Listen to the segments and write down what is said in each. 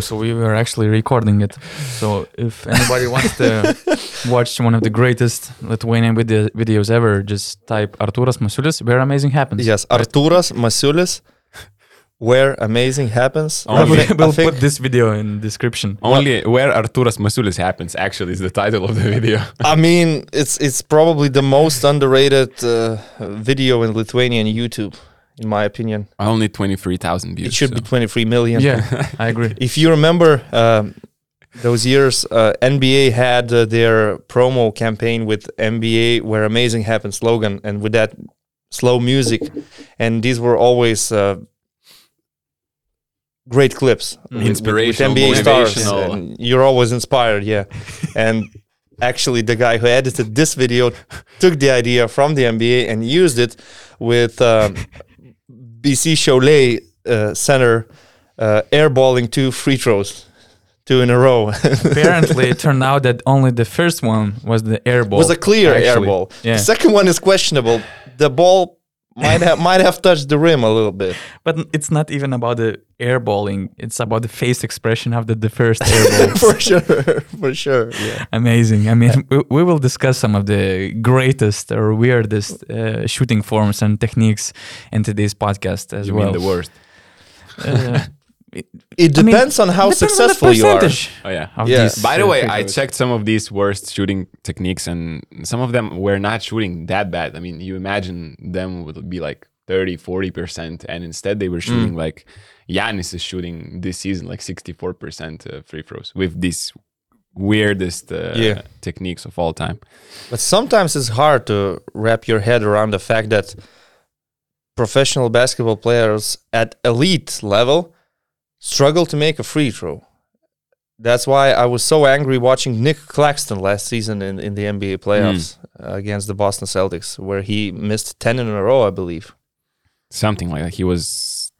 So we were actually recording it. So if anybody wants to watch one of the greatest Lithuanian video- videos ever, just type Arturas Masulis, where amazing happens. Yes, Arturas Masulis, where amazing happens. Oh, I We'll, I think- put this video in description. Only where Arturas Masulis happens actually is the title of the video. I mean, it's it's probably the most underrated uh, video in Lithuanian YouTube, in my opinion. Only 23,000 views. It should so. be 23 million. Yeah, I agree. If you remember um, those years, uh, NBA had uh, their promo campaign with NBA "Where Amazing Happens" slogan, and with that slow music, and these were always. Uh, Great clips, with- with- with Inspirational, NBA stars, motivational. and you're always inspired, yeah. and actually, the guy who edited this video took the idea from the NBA and used it with um, BC Cholet uh, center uh, airballing two free throws, two in a row. Apparently, it turned out that only the first one was the airball. was a clear airball. Yeah. The second one is questionable. The ball might have might have touched the rim a little bit. But it's not even about the airballing. It's about the face expression of the, the first airball. for sure, for sure. Yeah. Amazing. I mean, we, we will discuss some of the greatest or weirdest uh, shooting forms and techniques in today's podcast as You well. mean the worst. Uh, It I mean, depends on how depends on successful you are. Oh, yeah. of Yeah. these, By the uh, way, I checked some of these worst shooting techniques, and some of them were not shooting that bad. I mean, you imagine them would be like 30, 40%, and instead they were shooting like Giannis is shooting this season like 64% uh, free throws with these weirdest uh, Yeah. techniques of all time. But sometimes it's hard to wrap your head around the fact that professional basketball players at elite level struggle to make a free throw. That's why I was so angry watching Nick Claxton last season in, in the NBA playoffs uh, against the Boston Celtics, where he missed 10 in a row, I believe. Something like that. He was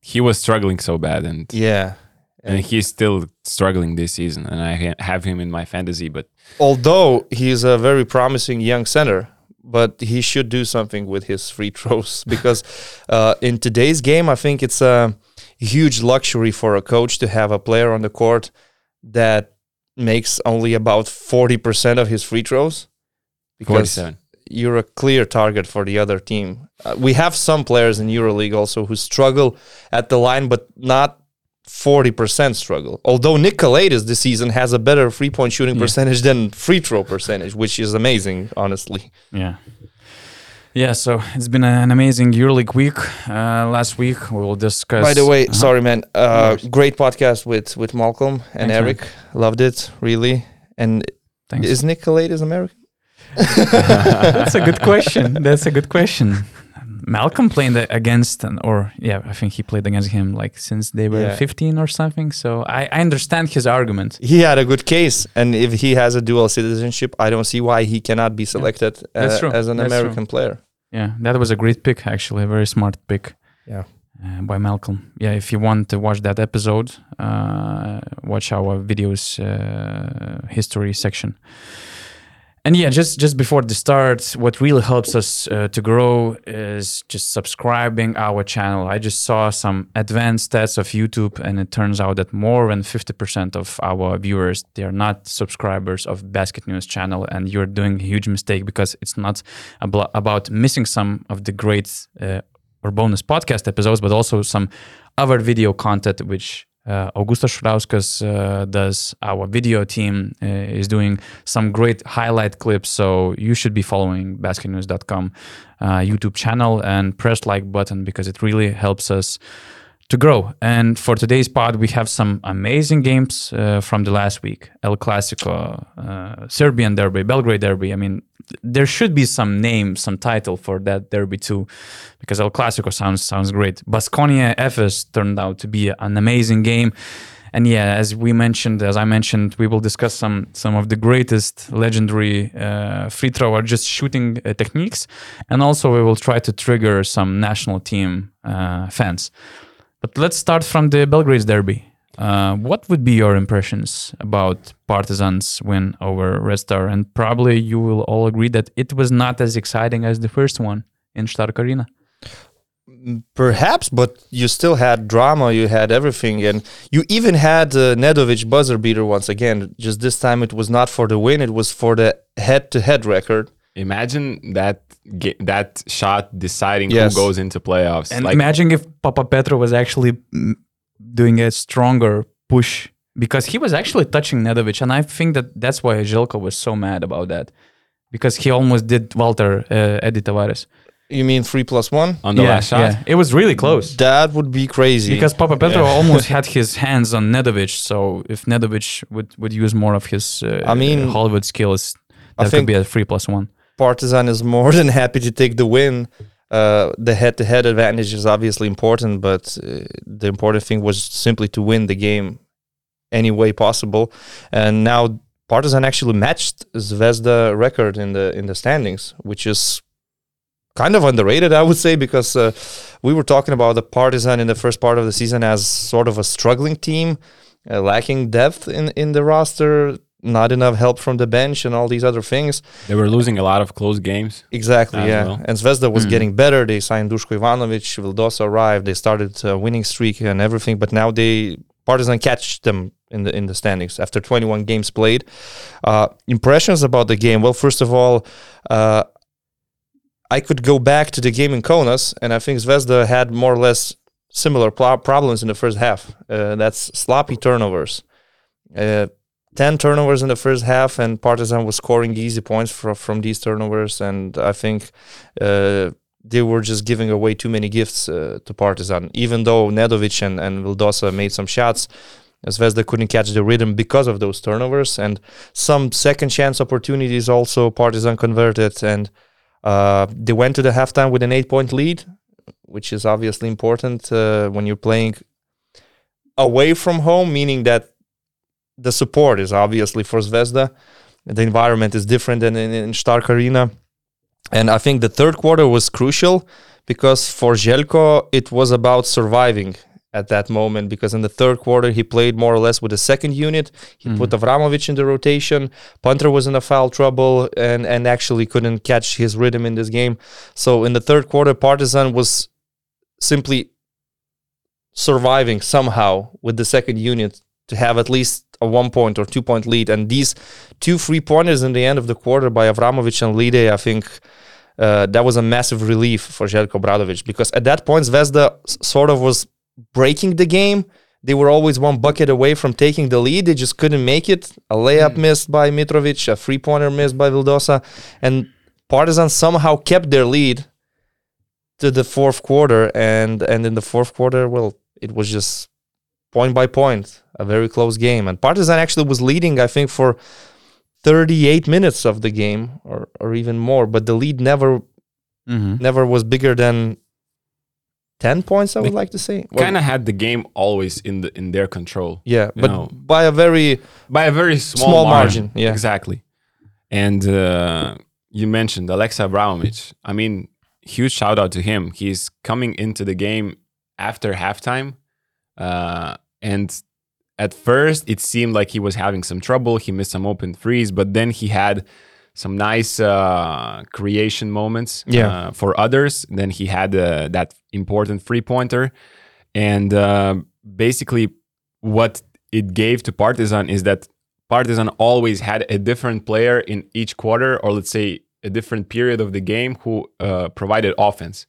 he was struggling so bad, and Yeah. and he's still struggling this season. And I have him in my fantasy, but Although he's a very promising young center, but he should do something with his free throws because uh, in today's game, I think it's a huge luxury for a coach to have a player on the court that makes only about 40% of his free throws because 47. you're a clear target for the other team. Uh, we have some players in EuroLeague also who struggle at the line, but not 40% struggle. Although Nick Calathes this season has a better three point shooting Yeah. percentage than free throw percentage, which is amazing, honestly. Yeah. Yeah, so it's been an amazing EuroLeague week. Uh, last week we will discuss. By the way, Uh-huh. sorry, man. Uh, great podcast with, with Malcolm and Thanks, man. Eric. Loved it, really. And Thanks. is Nick Calathes American? That's a good question. That's a good question. Malcolm played against, or yeah, I think he played against him like since they were Yeah. 15 or something. So I, I understand his argument. He had a good case, and if he has a dual citizenship, I don't see why he cannot be selected That's uh, true. as an That's true. American player. Yeah, that was a great pick, actually, a very smart pick. Yeah. Uh, by Malcolm. Yeah, if you want to watch that episode, uh, watch our videos uh, history section. And yeah, just just before the start, what really helps us uh, to grow is just subscribing our channel. I just saw some advanced stats of YouTube, and it turns out that more than fifty percent of our viewers they are not subscribers of Basket News channel, and you're doing a huge mistake because it's not ablo- about missing some of the great uh, URBONUS podcast episodes, but also some other video content which uh, Augustas Suliauskas uh, does. Our video team uh, is doing some great highlight clips. So you should be following basketnews.com uh, YouTube channel and press like button because it really helps us to grow. And for today's pod, we have some amazing games uh, from the last week: El Clasico, uh, Serbian Derby, Belgrade Derby. I mean, th- there should be some name, some title for that derby too, because El Clasico sounds sounds great. Baskonia Efes turned out to be an amazing game. And yeah, as we mentioned, as I mentioned, we will discuss some some of the greatest legendary uh, free throw or just shooting uh, techniques, and also we will try to trigger some national team uh, fans. But let's start from the Belgrade derby. Uh, what would be your impressions about Partizan's win over Red Star? And probably you will all agree that it was not as exciting as the first one in Stark Arena. Perhaps, but you still had drama. You had everything, and you even had uh, Nedovic buzzer beater once again. Just this time, it was not for the win; it was for the head-to-head record. Imagine that ga- that shot deciding Yes. who goes into playoffs. And like, imagine if Papapetrou was actually doing a stronger push because he was actually touching Nedovic, and I think that that's why Željko was so mad about that because he almost did Walter uh, Eddie Tavares. You mean three plus one? on the yeah, last shot. yeah, it was really close That would be crazy. because Papapetrou Yeah. almost had his hands on Nedovic. So if Nedovic would would use more of his, uh, I mean, Hollywood skills, I that could think- be a three plus one. Partizan is more than happy to take the win. Uh, the head-to-head advantage is obviously important, but uh, the important thing was simply to win the game any way possible. And now Partizan actually matched Zvezda record in the in the standings, which is kind of underrated, I would say, because uh, we were talking about the Partizan in the first part of the season as sort of a struggling team, uh, lacking depth in in the roster, not enough help from the bench, and all these other things. They were losing a lot of close games. Exactly, yeah. well. And Zvezda was Mm. getting better. They signed Duško Ivanovic, Vildoza arrived. They started a winning streak and everything. But now they Partizan catch them in the in the standings after 21 games played. Uh, impressions about the game. Well, first of all, uh, I could go back to the game in Kaunas, and I think Zvezda had more or less similar pl- problems in the first half. Uh, that's sloppy turnovers. Uh, 10 turnovers in the first half, and Partizan was scoring easy points from, from these turnovers. And I think uh, they were just giving away too many gifts uh, to Partizan. Even though Nedovic and, and Vildoza made some shots, Zvezda couldn't catch the rhythm because of those turnovers. And some second chance opportunities also Partizan converted. And uh, they went to the halftime with an eight point lead, which is obviously important uh, when you're playing away from home, meaning that the support is obviously for Zvezda. The environment is different than in, in Stark Arena. And I think the third quarter was crucial because for Željko, it was about surviving at that moment because in the third quarter he played more or less with the second unit. He mm-hmm. put Avramovic in the rotation. Punter was in a foul trouble and, and actually couldn't catch his rhythm in this game. So in the third quarter, Partizan was simply surviving somehow with the second unit to have at least a one point or two point lead. And these two free pointers in the end of the quarter by Avramovic and LeDay, I think uh, that was a massive relief for Željko Obradovic because at that point, Zvezda sort of was breaking the game. They were always one bucket away from taking the lead. They just couldn't make it. A layup missed by Mitrovic, a free pointer missed by Vildoza. And Partizan somehow kept their lead to the fourth quarter. And, and in the fourth quarter, well, it was just point by point, a very close game. And Partizan actually was leading, I think, for 38 minutes of the game or, or even more. But the lead never Mm-hmm. never was bigger than 10 points, I would They like to say. Well, Kind of had the game always in the in their control yeah, but know. by a very by a very small, Small margin. margin, yeah. exactly. And uh, you mentioned Aleksa Avramovic. I mean, huge shout out to him. He's coming into the game after halftime, uh, and at first it seemed like he was having some trouble. He missed some open threes, but then he had some nice uh, creation moments Yeah. uh, for others. Then he had uh, that important three pointer, and uh, basically what it gave to Partizan is that Partizan always had a different player in each quarter, or let's say a different period of the game, who uh, provided offense.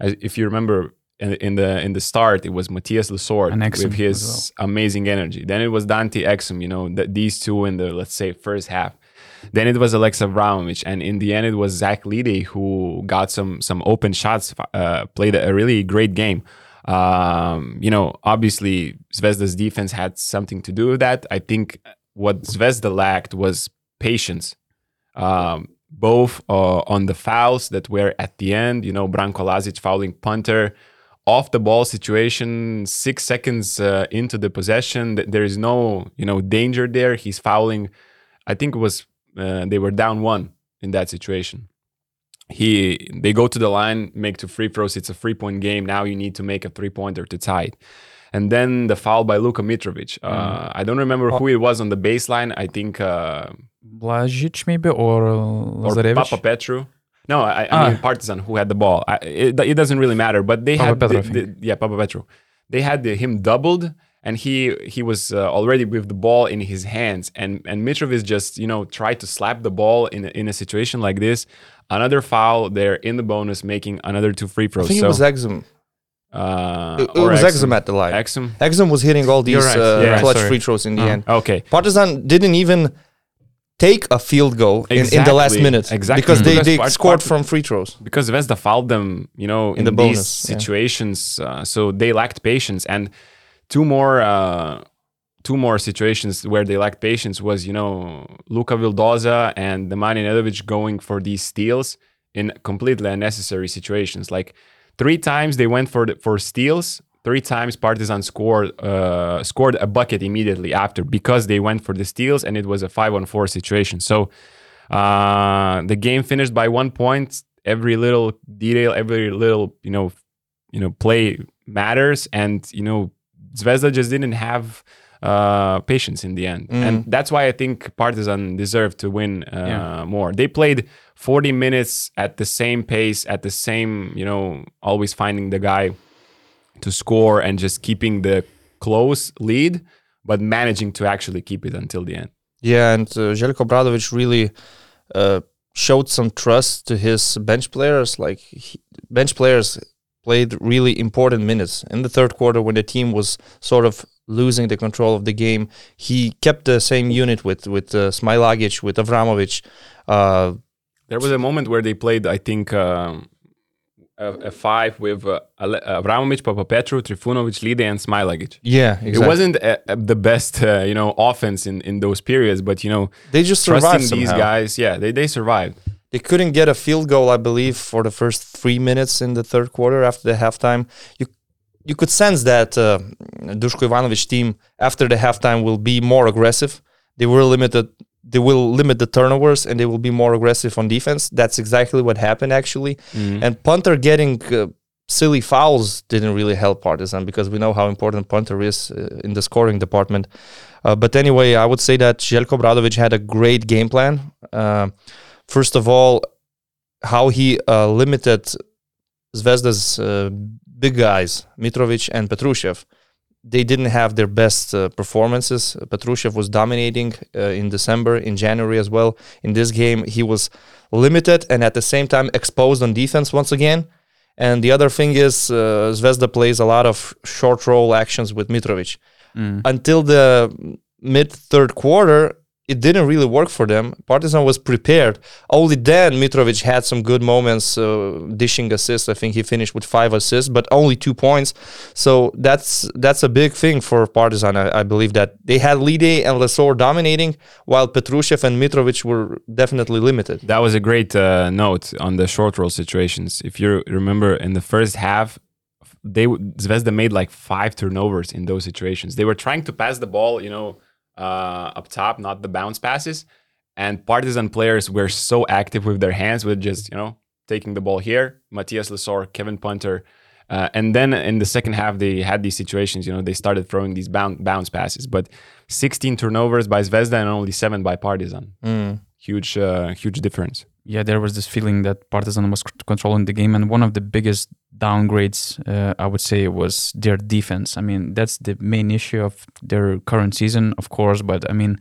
As, if you remember, in, the in the start, it was Mathias Lessort And with his as amazing energy. Then it was Dante Exum, you know, th- these two in the let's say first half. Then it was Aleksa Avramovic, and in the end, it was Zach LeDay who got some some open shots, uh, played a really great game. Um, you know, obviously Zvezda's defense had something to do with that. I think what Zvezda lacked was patience, um, both uh, on the fouls that were at the end. You know, Branko Lazic fouling punter, off the ball situation, six seconds uh, into the possession. There is no you know danger there. He's fouling. I think it was uh, they were down one in that situation he they go to the line, make two free throws. It's a three point game. Now you need to make a three pointer to tie it. And then the foul by Luka Mitrovic. Uh, I don't remember who it was on the baseline. I think uh, Blažic maybe or or Lazarevic. Papa Petru. No, I, I Ah. mean Partizan who had the ball. I, it, it doesn't really matter, but they Papa had Petro, the, the, yeah Papapetrou. They had the, him doubled, and he he was uh, already with the ball in his hands, and and Mitrovic just you know tried to slap the ball in a, in a situation like this. Another foul, they're in the bonus, making another two free throws I think so, it was Exum. uh, It, it was Exum. Exum at the line. Exum. Exum was hitting all these right. uh, Yeah, clutch sorry. free throws in the Uh. end. Okay. Partizan didn't even take a field goal in, in the last minute Exactly. because they, Because they Part- scored Part- from free throws. because Zvezda fouled them, you know, in, the these bonus, yeah. situations. Uh, so they lacked patience, and two more, uh, two more situations where they lacked patience was, you know, Luca Vildoza and Nemanja Nedovic going for these steals in completely unnecessary situations. Like three times they went for the, for steals. Three times Partizan scored uh, scored a bucket immediately after because they went for the steals and it was a five on four situation. So uh, the game finished by one point. Every little detail, every little you know, you know, play matters, and you know, Zvezda just didn't have uh, patience in the end, and that's why I think Partizan deserved to win uh, Yeah. more. They played 40 minutes at the same pace, at the same, you know, always finding the guy to score and just keeping the close lead, but managing to actually keep it until the end. Yeah, and uh, Željko Obradovic really uh, showed some trust to his bench players. Like he, bench players played really important minutes in the third quarter when the team was sort of losing the control of the game. He kept the same unit with with uh, Smailagic, with Avramovic. Uh, There was a moment where they played, I think, um, a, a five with uh, Ale- Avramovic, Papapetrou, Trifunovic, LeDay, and Smailagic. yeah, exactly. It wasn't uh uh the best, uh, you know, offense in, in those periods, but you know, They just survived these guys, yeah, they, they survived. They couldn't get a field goal, I believe, for the first three minutes in the third quarter after the halftime. You you could sense that uh, Duško Ivanovic team after the halftime will be more aggressive. They were limited. They will limit the turnovers and they will be more aggressive on defense. That's exactly what happened actually. And punter getting uh, silly fouls didn't really help Partizan because we know how important punter is uh, in the scoring department. Uh, but anyway, I would say that Željko Obradovic had a great game plan. Uh, first of all, how he uh, limited Zvezda's uh, big guys, Mitrovic and Petrushev. They didn't have their best uh, performances. Petrushev was dominating uh, in December, in January as well. In this game, he was limited and at the same time exposed on defense once again. And the other thing is, uh, Zvezda plays a lot of short roll actions with Mitrovic. Until the mid third quarter, it didn't really work for them. Partizan was prepared. Only then Mitrovic had some good moments, uh, dishing assists. I think he finished with five assists, but only two points. So that's that's a big thing for Partizan. I, I believe that they had LeDay and Lessort dominating, while Petrushev and Mitrovic were definitely limited. That was a great uh, note on the short roll situations. If you remember, in the first half, they Zvezda made like five turnovers in those situations. They were trying to pass the ball, you know, uh, up top, not the bounce passes. And Partizan players were so active with their hands, with just you know taking the ball here. Mathias Lessort, Kevin Punter, uh, and then in the second half they had these situations. You know, they started throwing these bounce bounce passes, but 16 turnovers by Zvezda and only seven by Partizan. Huge, uh, huge difference. yeah, there was this feeling that Partizan was controlling the game, and one of the biggest downgrades, uh, I would say, was their defense. I mean, that's the main issue of their current season, of course, but I mean,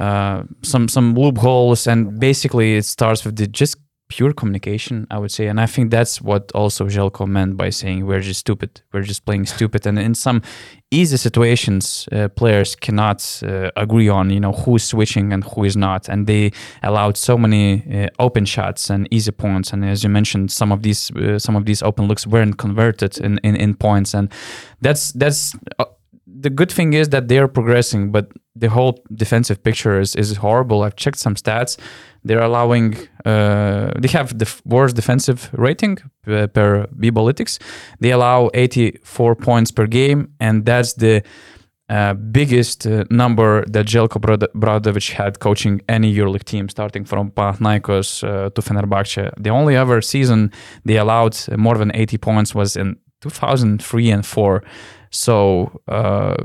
uh, some some loopholes, and basically it starts with the just pure communication, I would say, and I think that's what also Željko meant by saying we're just stupid, we're just playing stupid, and in some easy situations, uh, players cannot uh, agree on, you know, who is switching and who is not, and they allowed so many uh, open shots and easy points, and as you mentioned, some of these uh, some of these open looks weren't converted in, in, in points, and that's that's. The good thing is that they are progressing, but the whole defensive picture is, is horrible. I've checked some stats. They're allowing, uh, they have the worst defensive rating per Bibolytics. They allow 84 points per game, and that's the uh, biggest uh, number that Željko Obradovic had coaching any EuroLeague team, starting from Panathinaikos uh, to Fenerbahce. The only other season they allowed more than 80 points was in 2003 and 4. So uh,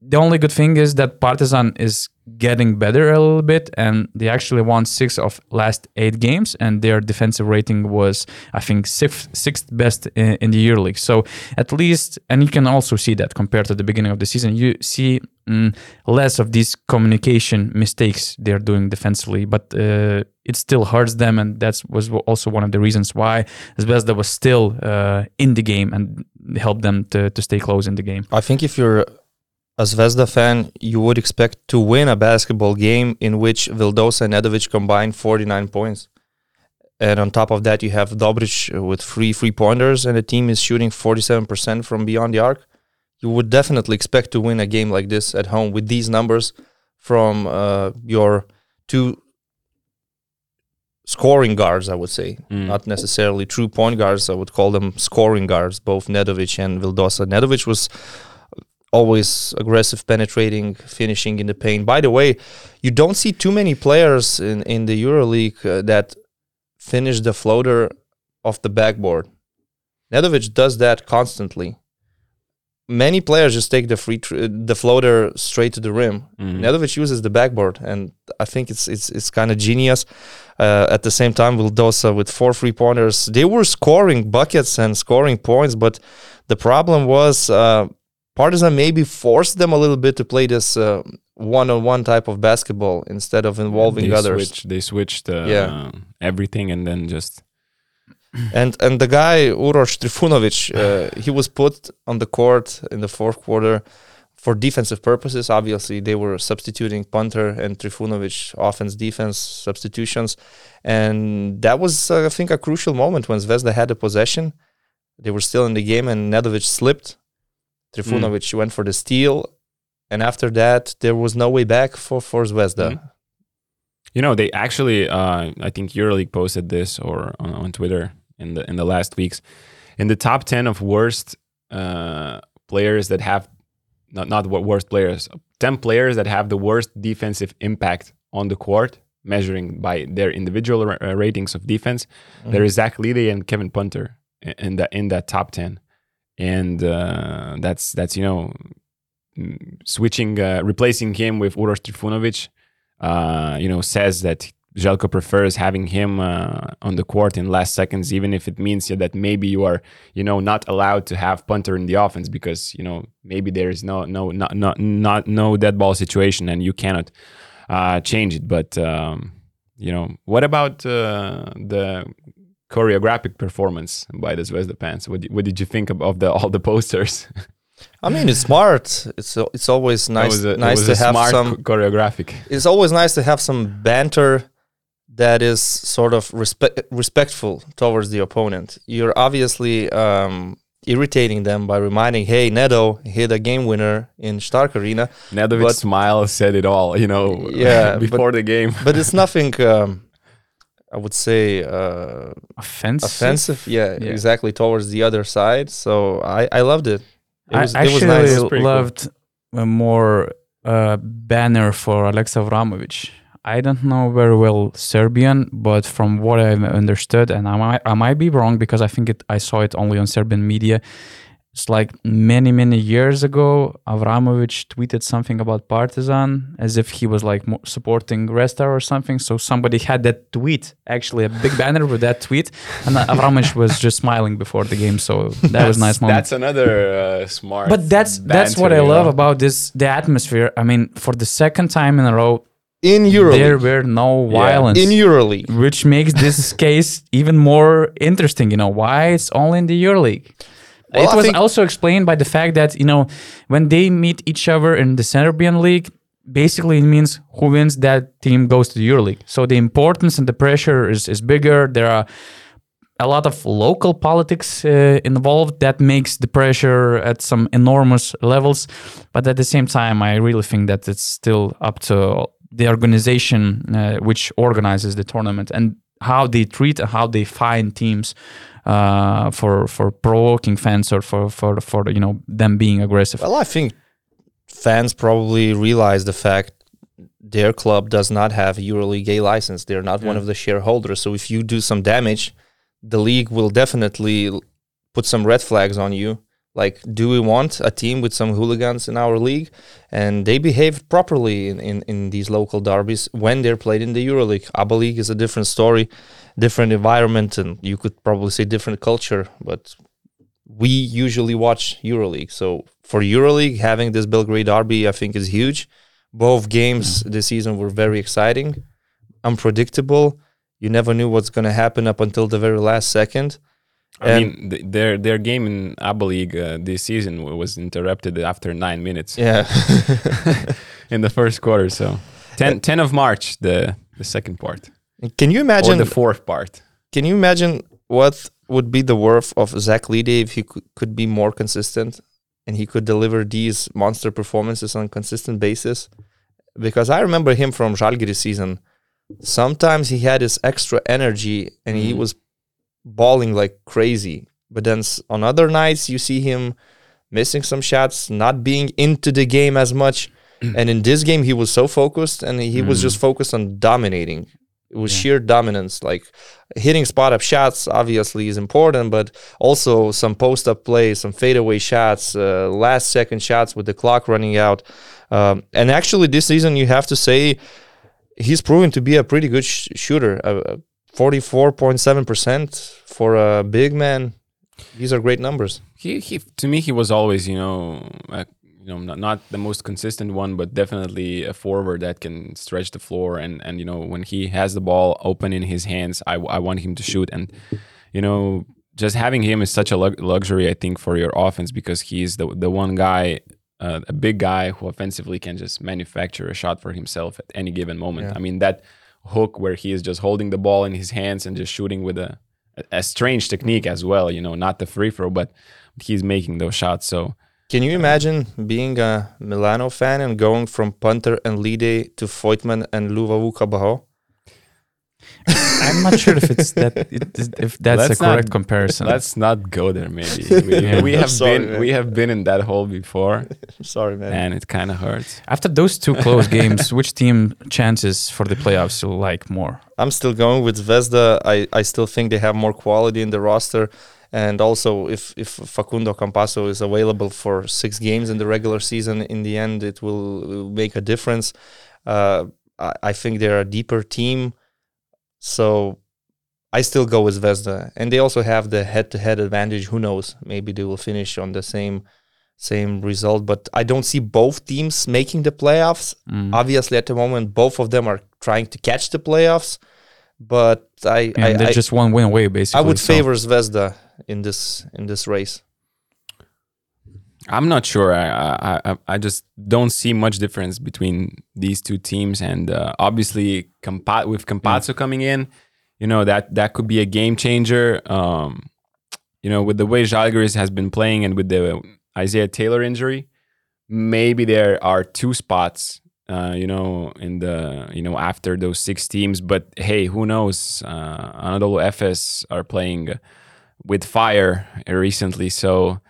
the only good thing is that Partizan is getting better a little bit, and they actually won six of last eight games, and their defensive rating was, I think, sixth sixth best in, in the league. So at least, and you can also see that compared to the beginning of the season, you see mm, less of these communication mistakes they're doing defensively, but uh, it still hurts them, and that was also one of the reasons why Zvezda was still uh, in the game and helped them to, to stay close in the game. I think if you're a Zvezda fan, you would expect to win a basketball game in which Vildoza and Nedovic combined 49 points. And on top of that, you have Dobric with three free pointers, and the team is shooting 47% from beyond the arc. You would definitely expect to win a game like this at home with these numbers from uh, your two scoring guards, I would say. Mm. Not necessarily true point guards. I would call them scoring guards, both Nedovic and Vildoza. Nedovic was always aggressive, penetrating, finishing in the paint. By the way, you don't see too many players in, in the EuroLeague uh, that finish the floater off the backboard. Nedovic does that constantly. Many players just take the free tr- the floater straight to the rim. Mhm. Nedovic uses the backboard, and I think it's it's it's kind of genius. Uh, at the same time, Vildoza with four free pointers, they were scoring buckets and scoring points, but the problem was uh, Partizan maybe forced them a little bit to play this uh, one-on-one type of basketball instead of involving they others. Switched, they switched uh, Yeah. everything and then just And and the guy Uroš Trifunovic, uh, he was put on the court in the fourth quarter for defensive purposes. Obviously, they were substituting punter and Trifunovic offense defense substitutions, and that was uh, I think a crucial moment when Zvezda had the possession. They were still in the game, and Nedovic slipped. Trifunovic went for the steal, and after that, there was no way back for for Zvezda. Mhm. You know, they actually, uh, I think EuroLeague posted this or on, on Twitter in the in the last weeks. In the top ten of worst uh, players that have not not what worst players, ten players that have the worst defensive impact on the court, measuring by their individual ra- uh, ratings of defense. There is Zach LeDay and Kevin Punter in that in that top ten, and uh, that's that's you know switching uh, replacing him with Uroš Trifunovic uh, you know, says that Željko prefers having him uh, on the court in last seconds, even if it means yeah, that maybe you are, you know, not allowed to have punter in the offense because you know maybe there is no no not not not no dead ball situation and you cannot uh, change it. But um, you know, what about uh, the choreographic performance by the Zvezda Pants? What, did- what did you think of, the all the posters? I mean, it's smart. It's it's always nice a, nice to have some. choreographic. It's always nice to have some banter that is sort of respect respectful towards the opponent. You're obviously um, irritating them by reminding, "Hey, Neto hit a game winner in Stark Arena," Nedovic's But- smile said it all, you know, Yeah, before the game. but it's nothing. Um, I would say uh, Offensive. offensive. Yeah, Yeah. exactly towards the other side. So I I loved it. It I was, it actually was nice. It was cool. loved a more uh, banner for Alex Avramovic. I don't know very well Serbian, but from what I've understood, and I might, I might be wrong because I think it, I saw it only on Serbian media. It's like many, many years ago, Avramovic tweeted something about Partizan as if he was like supporting Red Star or something. So somebody had that tweet, actually a big banner with that tweet, and Avramovic was just smiling before the game. So that was a nice moment That's another uh, smart. but that's that's what I love know? about this the atmosphere. I mean, for the second time in a row, in Euroleague. there were no Yeah. violence, In EuroLeague. which makes this case even more interesting. You know why it's only in the EuroLeague. Well, it was also explained by the fact that you know when they meet each other in the Serbian league, basically it means who wins that team goes to the EuroLeague. So the importance and the pressure is is bigger. There are a lot of local politics uh, involved that makes the pressure at some enormous levels but at the same time i really think that it's still up to the organization uh, which organizes the tournament and how they treat and how they find teams uh, for for provoking fans or for for for you know them being aggressive Well, I think fans probably realize the fact their club does not have EuroLeague A license. They're not one of the shareholders. So if you do some damage, the league will definitely put some red flags on you. Like, do we want a team with some hooligans in our league? And they behaved properly in, in, in these local derbies when they're played in the EuroLeague. ABA League is a different story, different environment, and you could probably say different culture. But we usually watch EuroLeague. So for EuroLeague, having this Belgrade derby, I think, is huge. Both games mm. this season were very exciting, unpredictable. You never knew what's going to happen up until the very last second. I And- mean, th- their their game in ABA League uh, this season w- was interrupted after nine minutes Yeah. in the first quarter. So 10, 10 of March, the the second part Can you or imagine? the fourth part. Can you imagine what would be the worth of Zach LeDay if he could, could be more consistent and he could deliver these monster performances on a consistent basis? Because I remember him from Žalgiris season. Sometimes he had this extra energy and he Mhm. was balling like crazy. But then on other nights, you see him missing some shots, not being into the game as much. and in this game, he was so focused and he was Mm. just focused on dominating. It was Yeah. sheer dominance. Like hitting spot up shots, obviously, is important, but also some post up plays, some fadeaway shots, uh, last second shots with the clock running out. Um, and actually, this season, you have to say he's proven to be a pretty good sh- shooter. Uh, 44.7% for a big man. These are great numbers. He, he to me he was always you know uh, you know not, not the most consistent one but definitely a forward that can stretch the floor and and you know when he has the ball open in his hands I, I want him to shoot and you know just having him is such a luxury I think for your offense because he's the the one guy uh, a big guy who offensively can just manufacture a shot for himself at any given moment. Yeah. I mean that hook where he is just holding the ball in his hands and just shooting with a a strange technique as well, you know, not the free throw, but he's making those shots. So Can you imagine being a Milano fan and going from punter and LeDay to Voigtmann and Luwawu-Cabarrot? I'm not sure if it's that it, if that's Let's a correct not- comparison. let's not go there. Maybe we, Yeah. we have Sorry, been man. we have been in that hole before, Sorry, man. and it kind of hurts. After those two close games, which team chances for the playoffs you like more? I'm still going with Zvezda. I, I still think they have more quality in the roster. And also, if, if Facundo Campazzo is available for six games in the regular season, in the end, it will, will make a difference. Uh, I, I think they're a deeper team. So I still go with Zvezda. And they also have the head to head advantage. Who knows? Maybe they will finish on the same same result. But I don't see both teams making the playoffs. Mm. Obviously, at the moment, both of them are trying to catch the playoffs. But I, and I, they're I, just one win away, Basically, I would so- favor Zvezda in this in this race. I'm not sure. I, I I just don't see much difference between these two teams, and uh, obviously, with Campazzo coming in, you know that that could be a game changer. Um, you know, with the way Žalgiris has been playing, and with the Isaiah Taylor injury, maybe there are two spots. Uh, you know, in the you know after those six teams, but hey, who knows? Uh, Anadolu Efes are playing with fire recently, so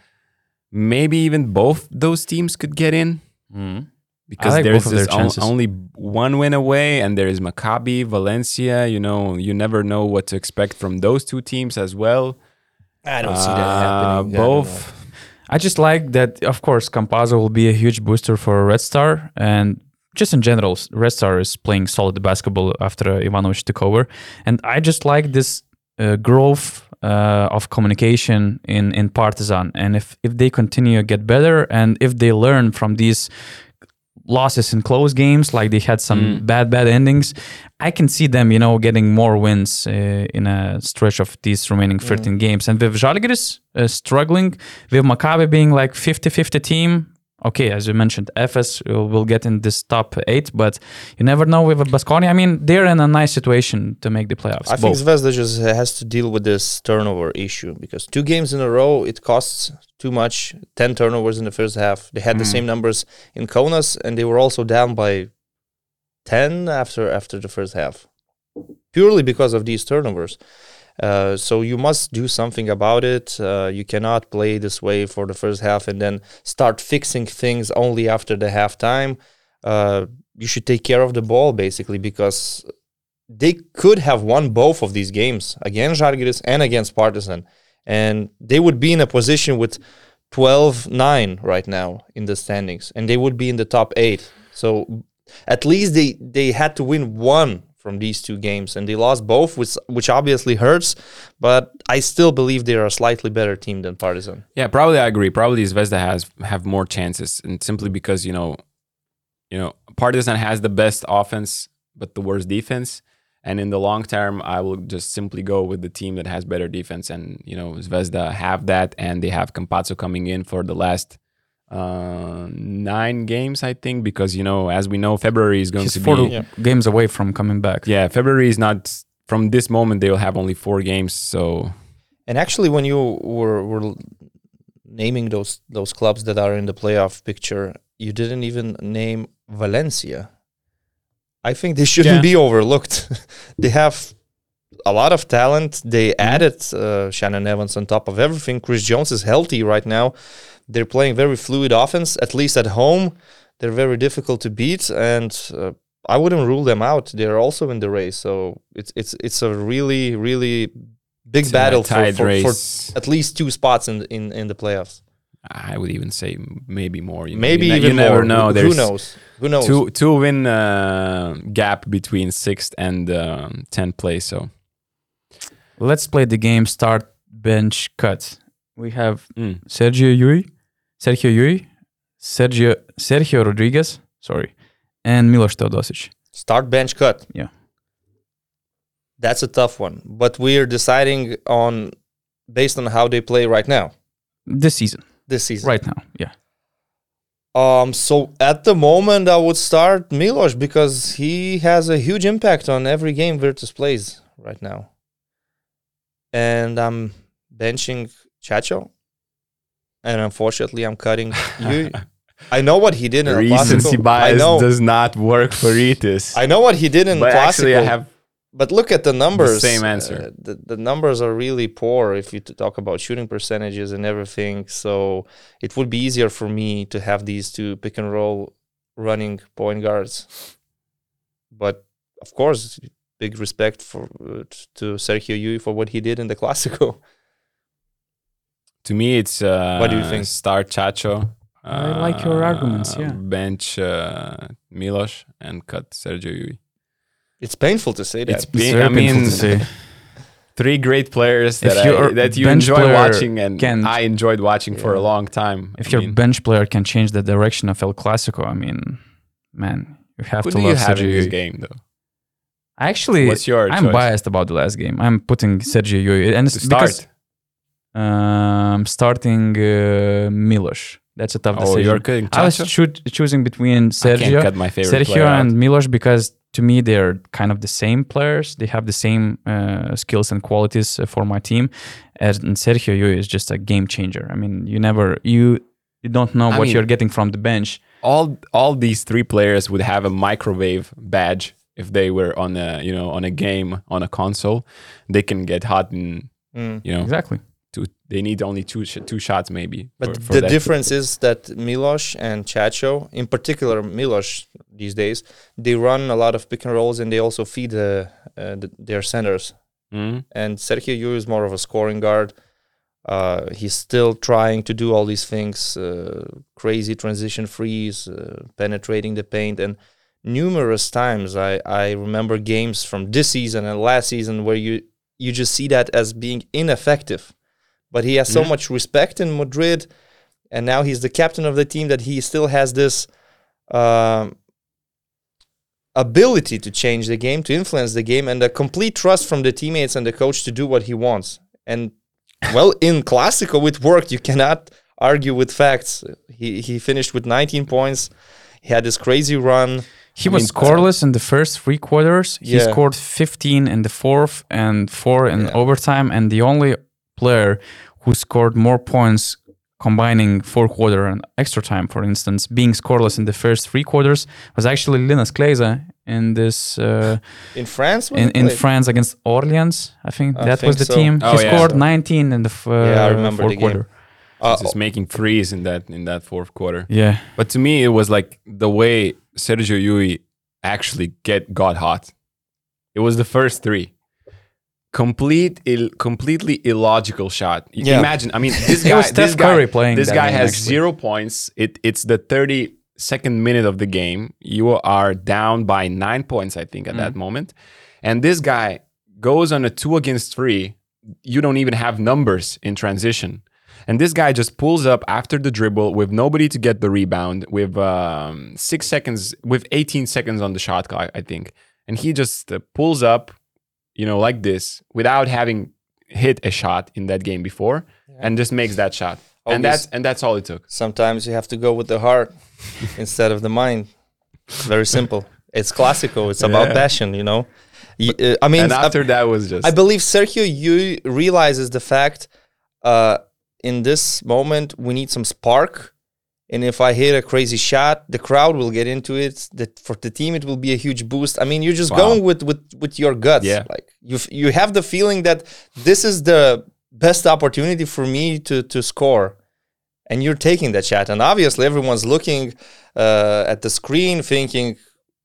maybe even both those teams could get in Mm. because like there's both this on- only one win away and there is Maccabi, Valencia, you know, you never know what to expect from those two teams as well. I don't Uh, see that happening. both I just like that, of course, Campazzo will be a huge booster for Red Star. And just in general, Red Star is playing solid basketball after uh, Ivanovic took over. And I just like this uh, growth uh, of communication in, in Partizan. And if, if they continue to get better and if they learn from these losses in close games, like they had some Mm. bad, bad endings, I can see them, you know, getting more wins uh, in a stretch of these remaining 13 games. And with Žalgiris uh, struggling, with Maccabi being like 50-50 team, okay, as you mentioned, Efes will, will get in this top eight, but you never know with Baskonia. I mean, they're in a nice situation to make the playoffs. I think both. Zvezda just has to deal with this turnover issue because two games in a row it costs too much. Ten turnovers in the first half. They had the Mm. same numbers in Kaunas, and they were also down by ten after after the first half, purely because of these turnovers. Uh, so you must do something about it. Uh, you cannot play this way for the first half and then start fixing things only after the halftime. Uh, you should take care of the ball basically because they could have won both of these games against Žalgiris and against Partizan. and they would be in a position with 12-9 right now in the standings, and they would be in the top eight. So at least they they had to win one from these two games, and they lost both, which which obviously hurts. But I still believe they are a slightly better team than Partizan. Yeah, probably I agree. Probably Zvezda has have more chances, and simply because you know, you know, Partizan has the best offense but the worst defense. And in the long term, I will just simply go with the team that has better defense. And you know, Zvezda have that, and they have Campazzo coming in for the last uh, nine games, I think, because you know, as we know, February is going He's to four be Yeah. games away from coming back. yeah, February is not from this moment. They will have only four games, so And actually, when you were were naming those those clubs that are in the playoff picture, you didn't even name Valencia. I think they shouldn't Yeah. be overlooked. they have a lot of talent. They added uh, Shannon Evans on top of everything. Chris Jones is healthy right now. They're playing very fluid offense, at least at home. They're very difficult to beat, and uh, I wouldn't rule them out. They're also in the race, so it's it's it's a really really big it's battle for, for, for at least two spots in in, in the playoffs. I would even say maybe more. You know, Maybe you, even you never more. know. Who- Who knows? Who knows? two two win uh, gap between sixth and um, tenth place. So Let's play the game start bench cut. We have mm. Sergio Llull, Sergio Llull, Sergio Sergio Rodriguez, sorry, and Milos Teodosic. Start bench cut. Yeah. That's a tough one, but we're deciding on based on how they play right now This season, this season. right now, yeah. Um. So at the moment, I would start Milos because he has a huge impact on every game Virtus plays right now. And I'm benching Chacho, and unfortunately, I'm cutting you. I know what he did in the recency bias know. does not work for Rytis. I know what he did in but actually, I have But look at the numbers. same answer. Uh, the, the numbers are really poor if you talk about shooting percentages and everything. So it would be easier for me to have these two pick and roll running point guards. But of course, big respect for uh, to Sergio Llull for what he did in the Clasico. to me, it's uh, What do you think? Start Chacho. I like your arguments, uh, yeah. Bench uh, Milos and cut Sergio Llull. It's painful to say that. It's It's very I painful to say. three great players If that, I, that you bench enjoy watching, and can- I enjoyed watching for a long time. If I your mean, bench player can change the direction of El Clasico, I mean, man, you have who to do you love have Sergio in this Yui. game, though? Actually, What's your I'm choice? biased about the last game. I'm putting Sergio Llull and it's because start. um starting uh, Milos. That's a tough Oh, decision. you're cutting I was choo- choosing between Sergio, cut my favorite Sergio and Milos because to me they're kind of the same players. They have the same uh, skills and qualities uh, for my team. And Sergio Llull is just a game changer. I mean, you never you you don't know I what mean- you're getting from the bench. all all these three players would have a microwave badge if they were on a you know on a game on a console. They can get hot and Mm. you know Exactly. two. They need only two sh- two shots maybe. But for- for the that. difference is that Milos and Chacho, in particular Milos these days, they run a lot of pick and rolls and they also feed uh, uh, the, their centers. Mhm. And Sergio Llull is more of a scoring guard. Uh, he's still trying to do all these things, uh, crazy transition freeze, uh, penetrating the paint, and numerous times I, I remember games from this season and last season where you you just see that as being ineffective. But he has so Mhm. much respect in Madrid, and now he's the captain of the team that he still has this um, ability to change the game, to influence the game, and a complete trust from the teammates and the coach to do what he wants. And well, in Classico, it worked. You cannot argue with facts. He he finished with 19 points. He had this crazy run. He I was mean, scoreless in the first three quarters. He Yeah. scored 15 in the fourth and four in Yeah. overtime. And the only player who scored more points combining four quarter and extra time, for instance, being scoreless in the first three quarters was actually Linas Kleiza in this uh, In France, in, in? France against Orleans. I think I that think was the so. team. Oh, he yeah. scored 19 in the f- uh, Yeah, I remember fourth the game. quarter. Uh, just making threes in that in that fourth quarter. Yeah, But to me, it was like the way Sergio Llull actually get got hot. It was the first three, complete, Ill, completely illogical shot. Y- Yeah. Imagine, I mean, this guy, was Steph this guy, Curry playing This guy has actually. zero points. It, it's the 32nd minute of the game. You are down by nine points, I think, at Mm. that moment. And this guy goes on a two against three. You don't even have numbers in transition. And this guy just pulls up after the dribble with nobody to get the rebound, with um, six seconds, with 18 seconds on the shot clock, I think. And he just uh, pulls up, you know, like this without having hit a shot in that game before and just makes that shot. And that's and that's all it took. Sometimes you have to go with the heart instead of the mind. Very simple. It's classical. It's about Yeah. passion, you know. Y- uh, I mean, And uh, after that was just I believe Sergio you realizes the fact uh, in this moment we need some spark. And if I hit a crazy shot, the crowd will get into it. That for the team, it will be a huge boost. I mean, you're just Wow. going with with with your guts. Yeah. Like you you have the feeling that this is the best opportunity for me to to score, and you're taking that shot. And obviously, everyone's looking uh, at the screen, thinking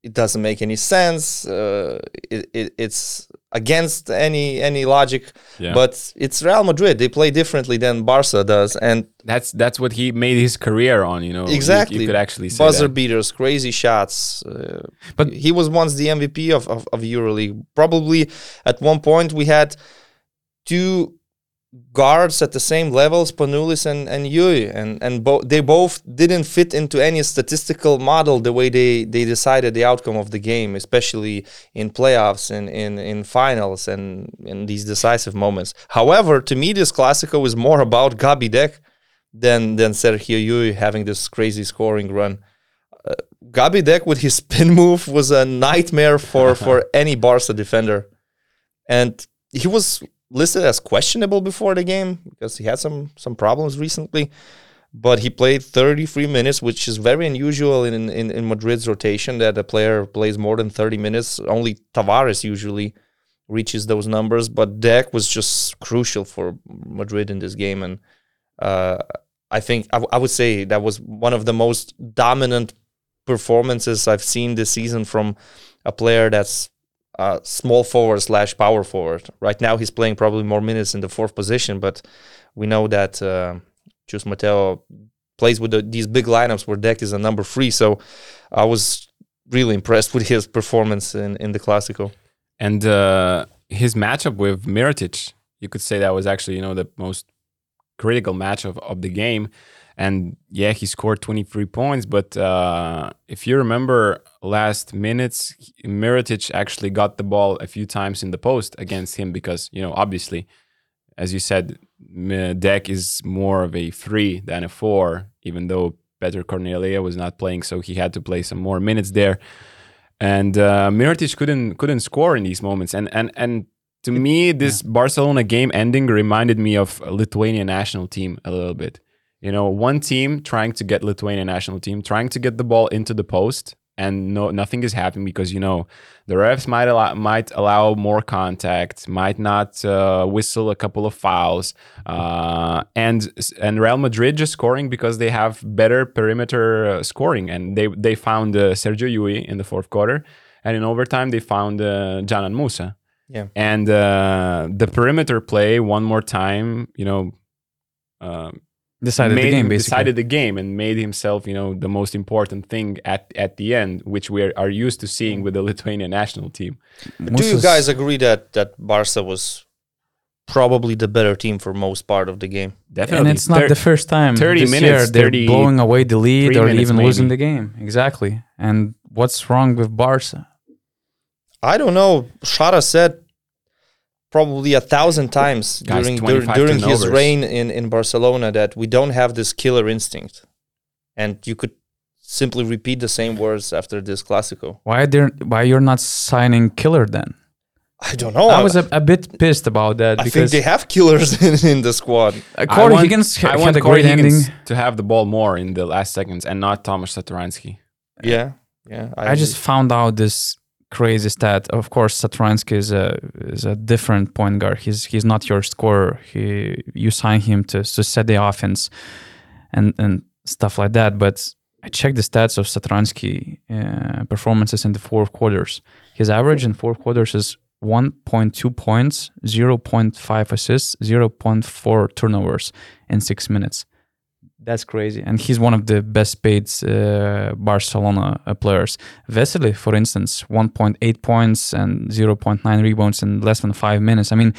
it doesn't make any sense. Uh, it, it, it's against any any logic. Yeah. But it's Real Madrid. They play differently than Barca does, and that's that's what he made his career on, you know. You- exactly You, could actually say buzzer that. beaters, crazy shots. Uh, But- he was once the MVP of, of of EuroLeague. Probably at one point we had two guards at the same levels, Spanoulis and and Llull, and and bo- they both didn't fit into any statistical model the way they they decided the outcome of the game, especially in playoffs and in in finals and in these decisive moments. However, to me, this Classico is more about Gabi Deck than than Sergio Llull having this crazy scoring run. Uh, Gabi Deck with his spin move was a nightmare for for any Barca defender, and he was listed as questionable before the game because he had some some problems recently. But he played 33 minutes, which is very unusual in, in, in Madrid's rotation that a player plays more than 30 minutes. Only Tavares usually reaches those numbers, but Deck was just crucial for Madrid in this game. And uh, I think I, w- I would say that was one of the most dominant performances I've seen this season from a player that's uh, small forward slash power forward. Right now, he's playing probably more minutes in the fourth position, but we know that uh, Chus Mateo plays with the, these big lineups where Deck is a number three. So I was really impressed with his performance in, in the Clasico. And uh, his matchup with Mirotic, you could say that was actually, you know, the most critical match of, of the game. And yeah, he scored 23 points. But uh, if you remember last minutes, Mirotic actually got the ball a few times in the post against him because, you know, obviously, as you said, Deck is more of a three than a four, even though Peter Cornelie was not playing. So he had to play some more minutes there. And uh, Mirotic couldn't couldn't score in these moments. And and and to me, this Barcelona game ending reminded me of a Lithuania national team a little bit. You know, one team trying to get Lithuania national team, trying to get the ball into the post, and no nothing is happening because you know the refs might allow might allow more contact, might not uh, whistle a couple of fouls, uh, and and Real Madrid just scoring because they have better perimeter uh, scoring, and they they found uh, Sergio Llull in the fourth quarter, and in overtime they found uh, Džanan Musa. Yeah. And uh, the perimeter play one more time, you know, uh, Decided made the game basically. decided the game and made himself, you know, the most important thing at at the end, which we are, are used to seeing with the Lithuanian national team. Do you guys agree that, that Barca was probably the better team for most part of the game? Definitely, and it's not Thir- the first time 30 this minutes, year they're 30 blowing away the lead or minutes even losing the game. Exactly. And what's wrong with Barca? I don't know. Shara said probably a thousand times Guys, during dur- 25 during his reign in, in Barcelona that we don't have this killer instinct. And you could simply repeat the same words after this Clasico. Why there? Why you're not signing killer then? I don't know. I was a, a bit pissed about that I think because they have killers in, in the squad. uh, I Corey want- Higgins ha- I want a Corey great ending. To have the ball more in the last seconds and not Thomas Satoransky. Yeah. Yeah. I just found out this crazy stat. Of course, Satoransky is a is a different point guard. He's he's not your scorer. He you sign him to to set the offense and and stuff like that. But I checked the stats of Satoransky uh, performances in the fourth quarters. His average in fourth quarters is 1.2 points, 0.5 assists, 0.4 turnovers in six minutes. That's crazy. And he's one of the best paid uh, Barcelona uh, players. Vesely, for instance, 1.8 points and 0.9 rebounds in less than five minutes. I mean,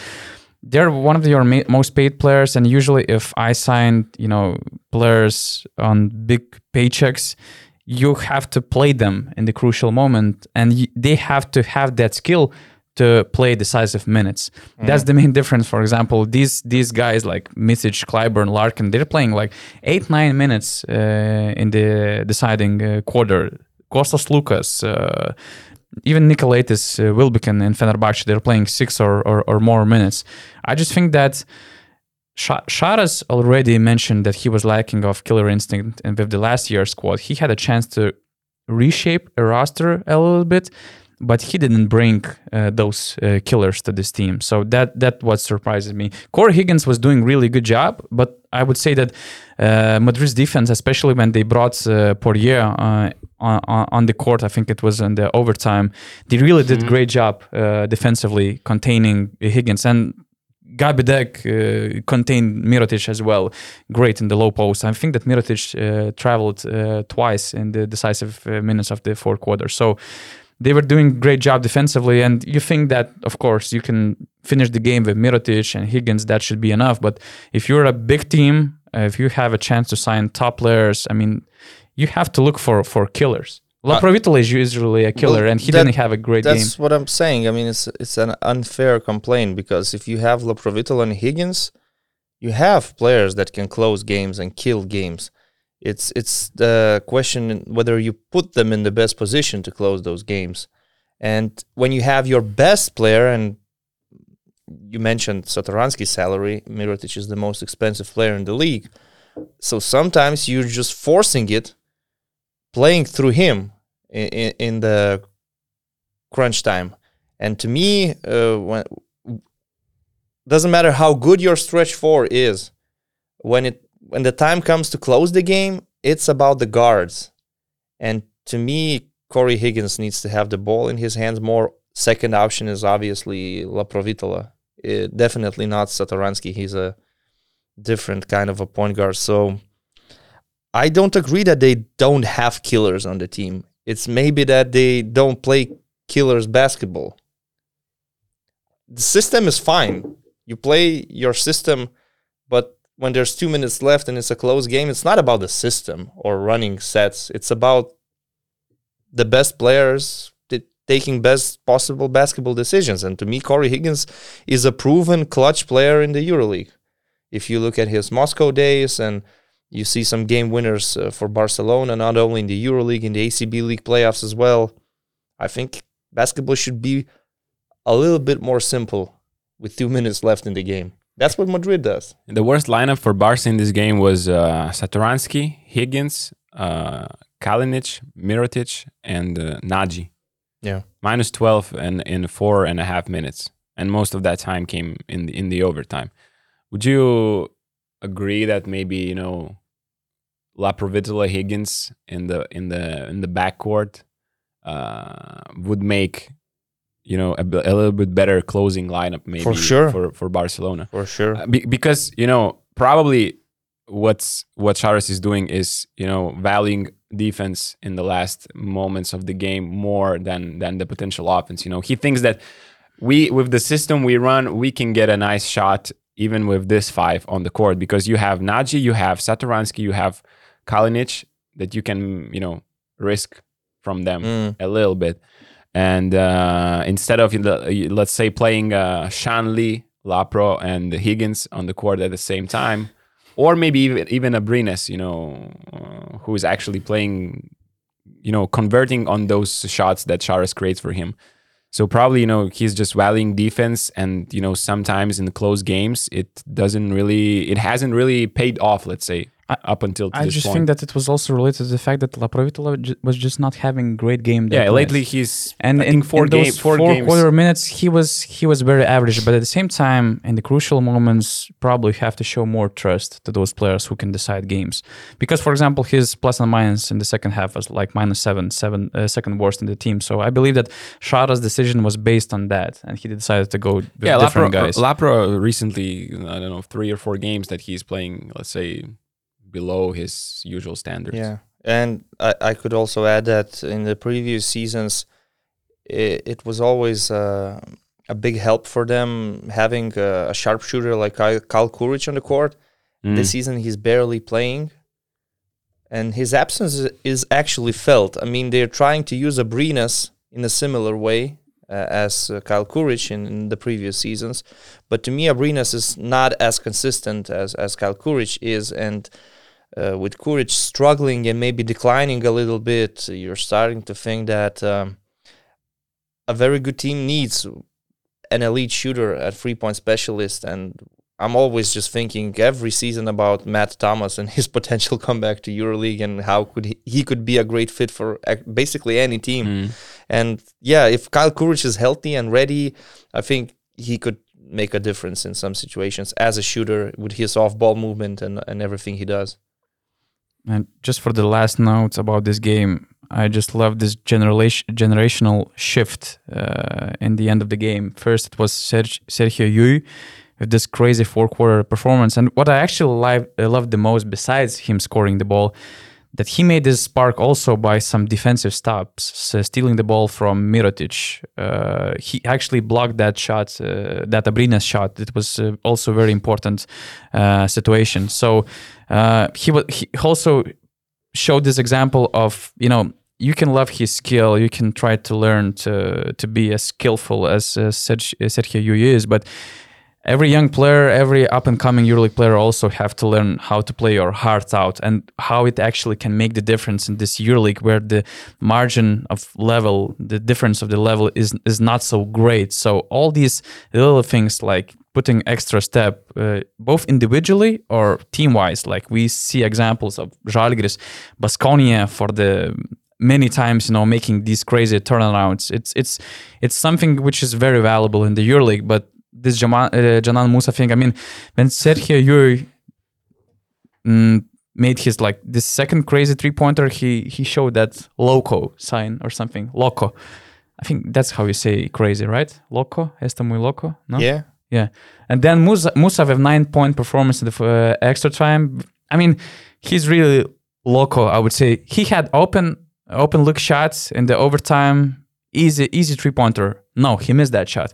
they're one of your ma- most paid players. And usually, if I sign, you know, players on big paychecks, you have to play them in the crucial moment, and y- they have to have that skill to play decisive minutes. That's the main difference. For example, these these guys like Micic, Clyburn, Larkin, they're playing like eight nine minutes uh, in the deciding uh, quarter. Kostas Sloukas, uh, even Nicolaitis uh, Wilbekin in Fenerbahce, they're playing six or, or, or more minutes. I just think that Sha- Šaras already mentioned that he was lacking of killer instinct, and with the last year's squad, he had a chance to reshape a roster a little bit, but he didn't bring uh, those uh, killers to this team. So that that what surprises me. Corey Higgins was doing really good job, but I would say that uh, Madrid's defense, especially when they brought uh, Poirier uh, on, on the court, I think it was in the overtime, they really did great job uh, defensively containing Higgins and. Gabi Deck uh, contained Mirotic as well. Great in the low post. I think that Mirotic uh, traveled uh, twice in the decisive uh, minutes of the fourth quarter. So they were doing great job defensively. And you think that, of course, you can finish the game with Mirotic and Higgins. That should be enough. But if you're a big team, uh, if you have a chance to sign top players, I mean, you have to look for for killers. Laprovitola is usually a killer, well, and he that- didn't have a great game. That's what I'm saying. I mean, it's it's an unfair complaint because if you have Laprovitola and Higgins, you have players that can close games and kill games. It's it's the question whether you put them in the best position to close those games. And when you have your best player, and you mentioned Satoransky's salary, Mirotic is the most expensive player in the league. So sometimes you're just forcing it, playing through him in, in, the crunch time. And to me, uh, when doesn't matter how good your stretch four is, when it when the time comes to close the game, it's about the guards. And to me, Corey Higgins needs to have the ball in his hands more. Second option is obviously Laprovitola. Uh, definitely not Satoransky. He's a different kind of a point guard. So I don't agree that they don't have killers on the team. It's maybe that they don't play killers basketball. The system is fine. You play your system, but when there's two minutes left and it's a close game, it's not about the system or running sets. It's about the best players taking best possible basketball decisions. And to me, Corey Higgins is a proven clutch player in the EuroLeague. If you look at his Moscow days and you see some game winners uh, for Barcelona, not only in the EuroLeague, in the ACB League playoffs as well. I think basketball should be a little bit more simple with two minutes left in the game. That's what Madrid does. The worst lineup for Barca in this game was uh, Satoransky, Higgins, uh, Kalinic, Mirotic, and uh, Nnaji. Yeah. Minus 12 and in four and a half minutes. And most of that time came in the, in the overtime. Would you agree that maybe, you know, Laprovitola Higgins in the in the in the backcourt uh, would make you know a, a little bit better closing lineup maybe for sure. for, for Barcelona For sure. uh, be- because you know probably what's what Šaras is doing is you know valuing defense in the last moments of the game more than than the potential offense. You know he thinks that we with the system we run we can get a nice shot even with this five on the court because you have Nnaji you have Satoransky, you have Kalinic that you can you know risk from them Mm. a little bit. And uh, instead of let's say playing uh, Sanli, Lapro, and Higgins on the court at the same time, or maybe even even Abrines, you know, uh, who is actually playing, you know, converting on those shots that Šaras creates for him. So probably you know he's just valuing defense, and you know sometimes in the close games it doesn't really, it hasn't really paid off. Let's say up until I just point. think that it was also related to the fact that Laprovitola was just not having great game. yeah, lately he's and I in, four in those game- four four games- quarter minutes he was he was very average but at the same time in the crucial moments probably have to show more trust to those players who can decide games because for example his plus and minus in the second half was like minus seven seven uh, second worst in the team so i believe that shara's decision was based on that and he decided to go with yeah, Lapro, different guys Lapro recently, I don't know, three or four games that he's playing, let's say, below his usual standards. Yeah, and I, I could also add that in the previous seasons, it, it was always uh, a big help for them having a, a sharpshooter like Kyle, Kuric on the court. Mm. This season, he's barely playing, and his absence is- is actually felt. I mean, they're trying to use Abrines in a similar way uh, as uh, Kyle Kuric in, in the previous seasons, but to me, Abrines is not as consistent as as Kyle Kuric is, and uh, with Kuric struggling and maybe declining a little bit, you're starting to think that um, a very good team needs an elite shooter at three point specialist. And I'm always just thinking every season about Matt Thomas and his potential comeback to EuroLeague and how could he, he could be a great fit for basically any team. Mm. And yeah, if Kyle Kuric is healthy and ready, I think he could make a difference in some situations as a shooter with his off ball movement and, and everything he does. And just for the last notes about this game, I just love this generation generational shift uh, in the end of the game. First, it was Serg- Sergio Llull with this crazy four quarter performance, and what I actually li- loved the most, besides him scoring the ball, that he made this spark also by some defensive stops, stealing the ball from Mirotic. Uh, he actually blocked that shot, uh, that Abrines shot. It was uh, also very important uh, situation. So uh, he was he also showed this example of you know you can love his skill, you can try to learn to to be as skillful as uh, Sergio Llull is, but every young player, every up and coming EuroLeague player also have to learn how to play your heart out and how it actually can make the difference in this EuroLeague where the margin of level, the difference of the level is is not so great. So all these little things like putting extra step, uh, both individually or team wise, like we see examples of Žalgiris, Baskonia for the many times you know making these crazy turnarounds it's it's it's something which is very valuable in the EuroLeague but this Jaman, uh, Džanan Musa thing I mean when Sergio Llull mm, made his like this second crazy three pointer he he showed that loco sign or something loco I think that's how you say crazy right loco está muy loco no Yeah. yeah. And then Musa, Musa with nine point performance in the uh, extra time. I mean, he's really loco, I would say. He had open open look shots in the overtime, easy easy three pointer. No, he missed that shot.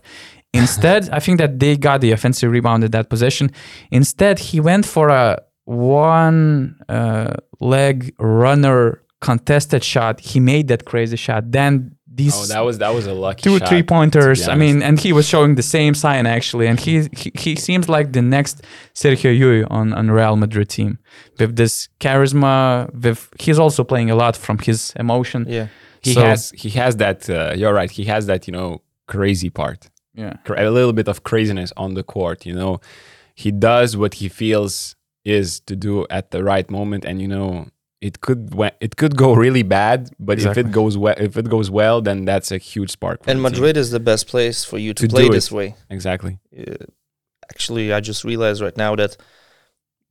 Instead, I think that they got the offensive rebound in that possession. Instead, he went for a one uh, leg runner contested shot. He made that crazy shot. Then these Oh, that was that was a lucky two shot, three pointers. I mean, and he was showing the same sign actually, and he he, he seems like the next Sergio Llull on on Real Madrid team with this charisma. With he's also playing a lot from his emotion. Yeah. he So- has he has that uh, you're right he has that you know crazy part Yeah, a little bit of craziness on the court you know he does what he feels is to do at the right moment and you know it could it could go really bad but if it goes well if it goes well then that's a huge spark for And the team. Madrid is the best place for you to, To play this way. exactly Uh, actually, I just realized right now that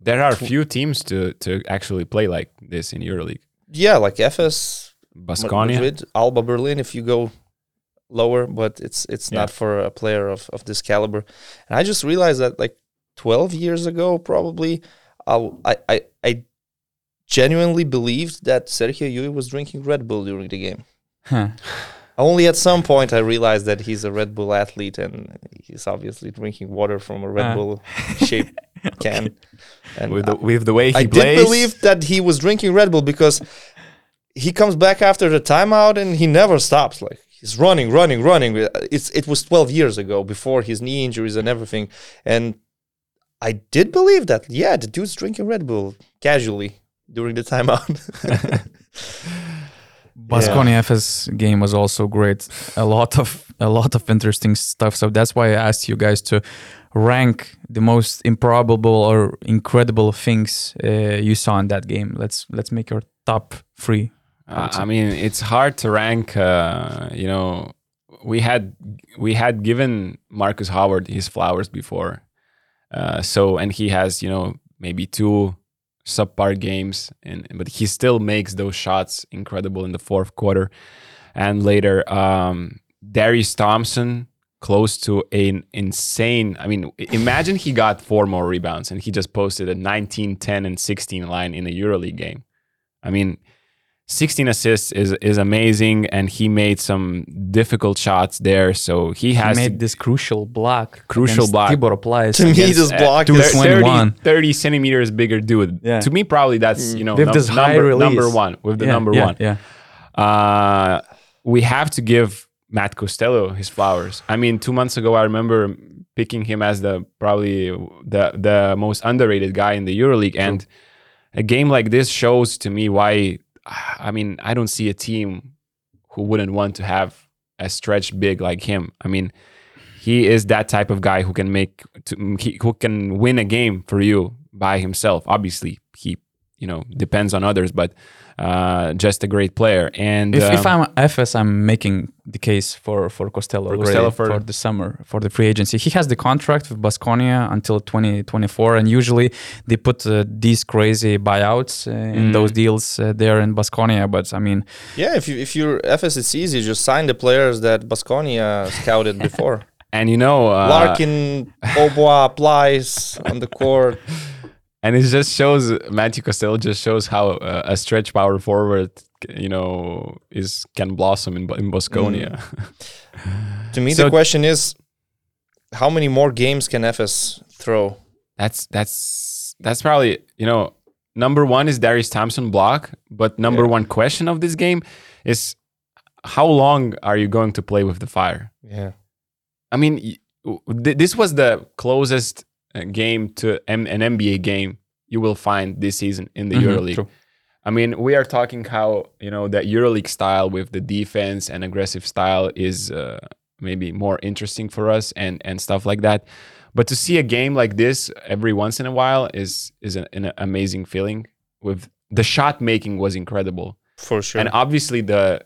there are few teams to to actually play like this in EuroLeague yeah, like Efes, Ma- Baskonia Madrid, Alba Berlin. If you go lower, but it's it's Yeah. not for a player of of this caliber. And I just realized that like 12 years ago, probably, I'll- I I I genuinely believed that Sergio Llull was drinking Red Bull during the game. Huh. Only at some point I realized that he's a Red Bull athlete and he's obviously drinking water from a Red Ah. Bull shaped can. And with the with the way he I plays did believe that he was drinking Red Bull because he comes back after the timeout and he never stops. Like he's running, running, running. It's it was 12 years ago before his knee injuries and everything, and I did believe that. Yeah, the dude's drinking Red Bull casually during the timeout. Baskonia Efes game was also great. A lot of a lot of interesting stuff. So that's why I asked you guys to rank the most improbable or incredible things uh, you saw in that game. Let's let's make your top three. Uh, I mean, it's hard to rank. Uh, you know, we had we had given Marcus Howard his flowers before, uh, so and he has you know maybe two subpar games, and but he still makes those shots incredible in the fourth quarter, and later um, Darius Thompson close to an insane. I mean, imagine he got four more rebounds and he just posted a 19, 10, and 16 line in a EuroLeague game. I mean, 16 assists is is amazing, and he made some difficult shots there. So he He has made this crucial block. Crucial against block. Tibor Pleiss To me, this block is 30, 30 centimeters bigger dude. Yeah. To me, probably that's you know With num- this high number, release. number one with the yeah, number yeah, one. Yeah. Uh, we have to give Matt Costello his flowers. I mean, two months ago, I remember picking him as the probably the the most underrated guy in the EuroLeague, and a game like this shows to me why. I mean, I don't see a team who wouldn't want to have a stretch big like him. I mean, he is that type of guy who can make to, he, who can win a game for you by himself. Obviously, he you know depends on others, but uh, just a great player. And If, if um, I'm Efes, I'm making the case for for Costello, already Costello for, for- the summer for the free agency. He has the contract with Baskonia until 2024, and usually they put uh, these crazy buyouts uh, in Mm. those deals uh, there in Baskonia. But I mean, Yeah, if you if you're Efes, it's easy. Just sign the players that Baskonia scouted before. and you know uh, Larkin, Aubois, Pleiss on the court. and it just shows Matthew Costello just shows how uh, a stretch power forward you know is can blossom in in Baskonia. To me, So- the question is, how many more games can Efes throw? that's that's that's probably you know number one is Darius Thompson block, but number Yeah. one question of this game is how long are you going to play with the fire? Yeah. I mean, th- this was the closest uh, game to M- an NBA game you will find this season in the Mhm, EuroLeague. true. I mean, we are talking how you know the EuroLeague style with the defense and aggressive style is uh, maybe more interesting for us and and stuff like that. But to see a game like this every once in a while is is an, an amazing feeling. With the shot making was incredible, For sure. and obviously the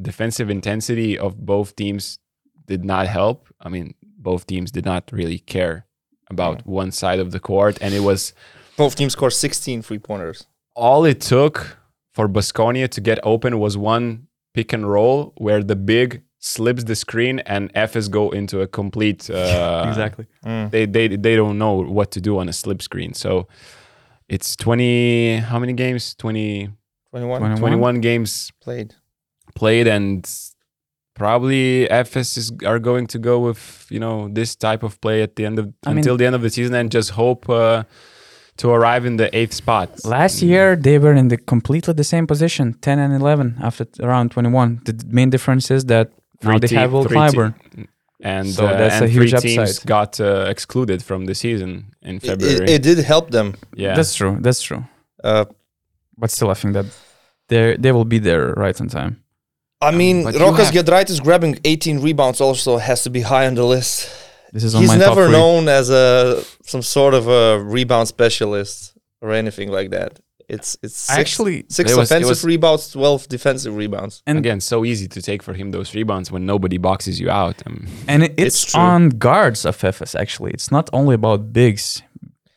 defensive intensity of both teams did not help. I mean, both teams did not really care about one side of the court, and it was Both teams scored 16 free pointers. All it took for Baskonia to get open was one pick and roll where the big slips the screen and Efes go into a complete uh, exactly. They, they they don't know what to do on a slip screen. So it's 20 how many games? 20 21 21. 21 games played. played and probably Efes is are going to go with you know this type of play at the end of I mean- until the end of the season and just hope uh, to arrive in the eighth spot. Last year they were in the completely the same position, 10 and 11 after t- around 21. The main difference is that now they have Will three te- Clyburn. and So uh, that's and a huge three teams upside. got uh, excluded from the season in February. it, it did help them. yeah, That's true. That's true. Uh, But still, I think that they they will be there right on time. I mean, but you Rokas have- Giedraitis grabbing 18 rebounds also has to be high on the list. This is on He's my never three. known as a some sort of a rebound specialist or anything like that. It's it's six, Actually, six it was- offensive was- rebounds, 12 defensive rebounds. and again so easy to take for him those rebounds when nobody boxes you out. Um, and it, It's it's, on guards of Efes actually. It's not only about bigs.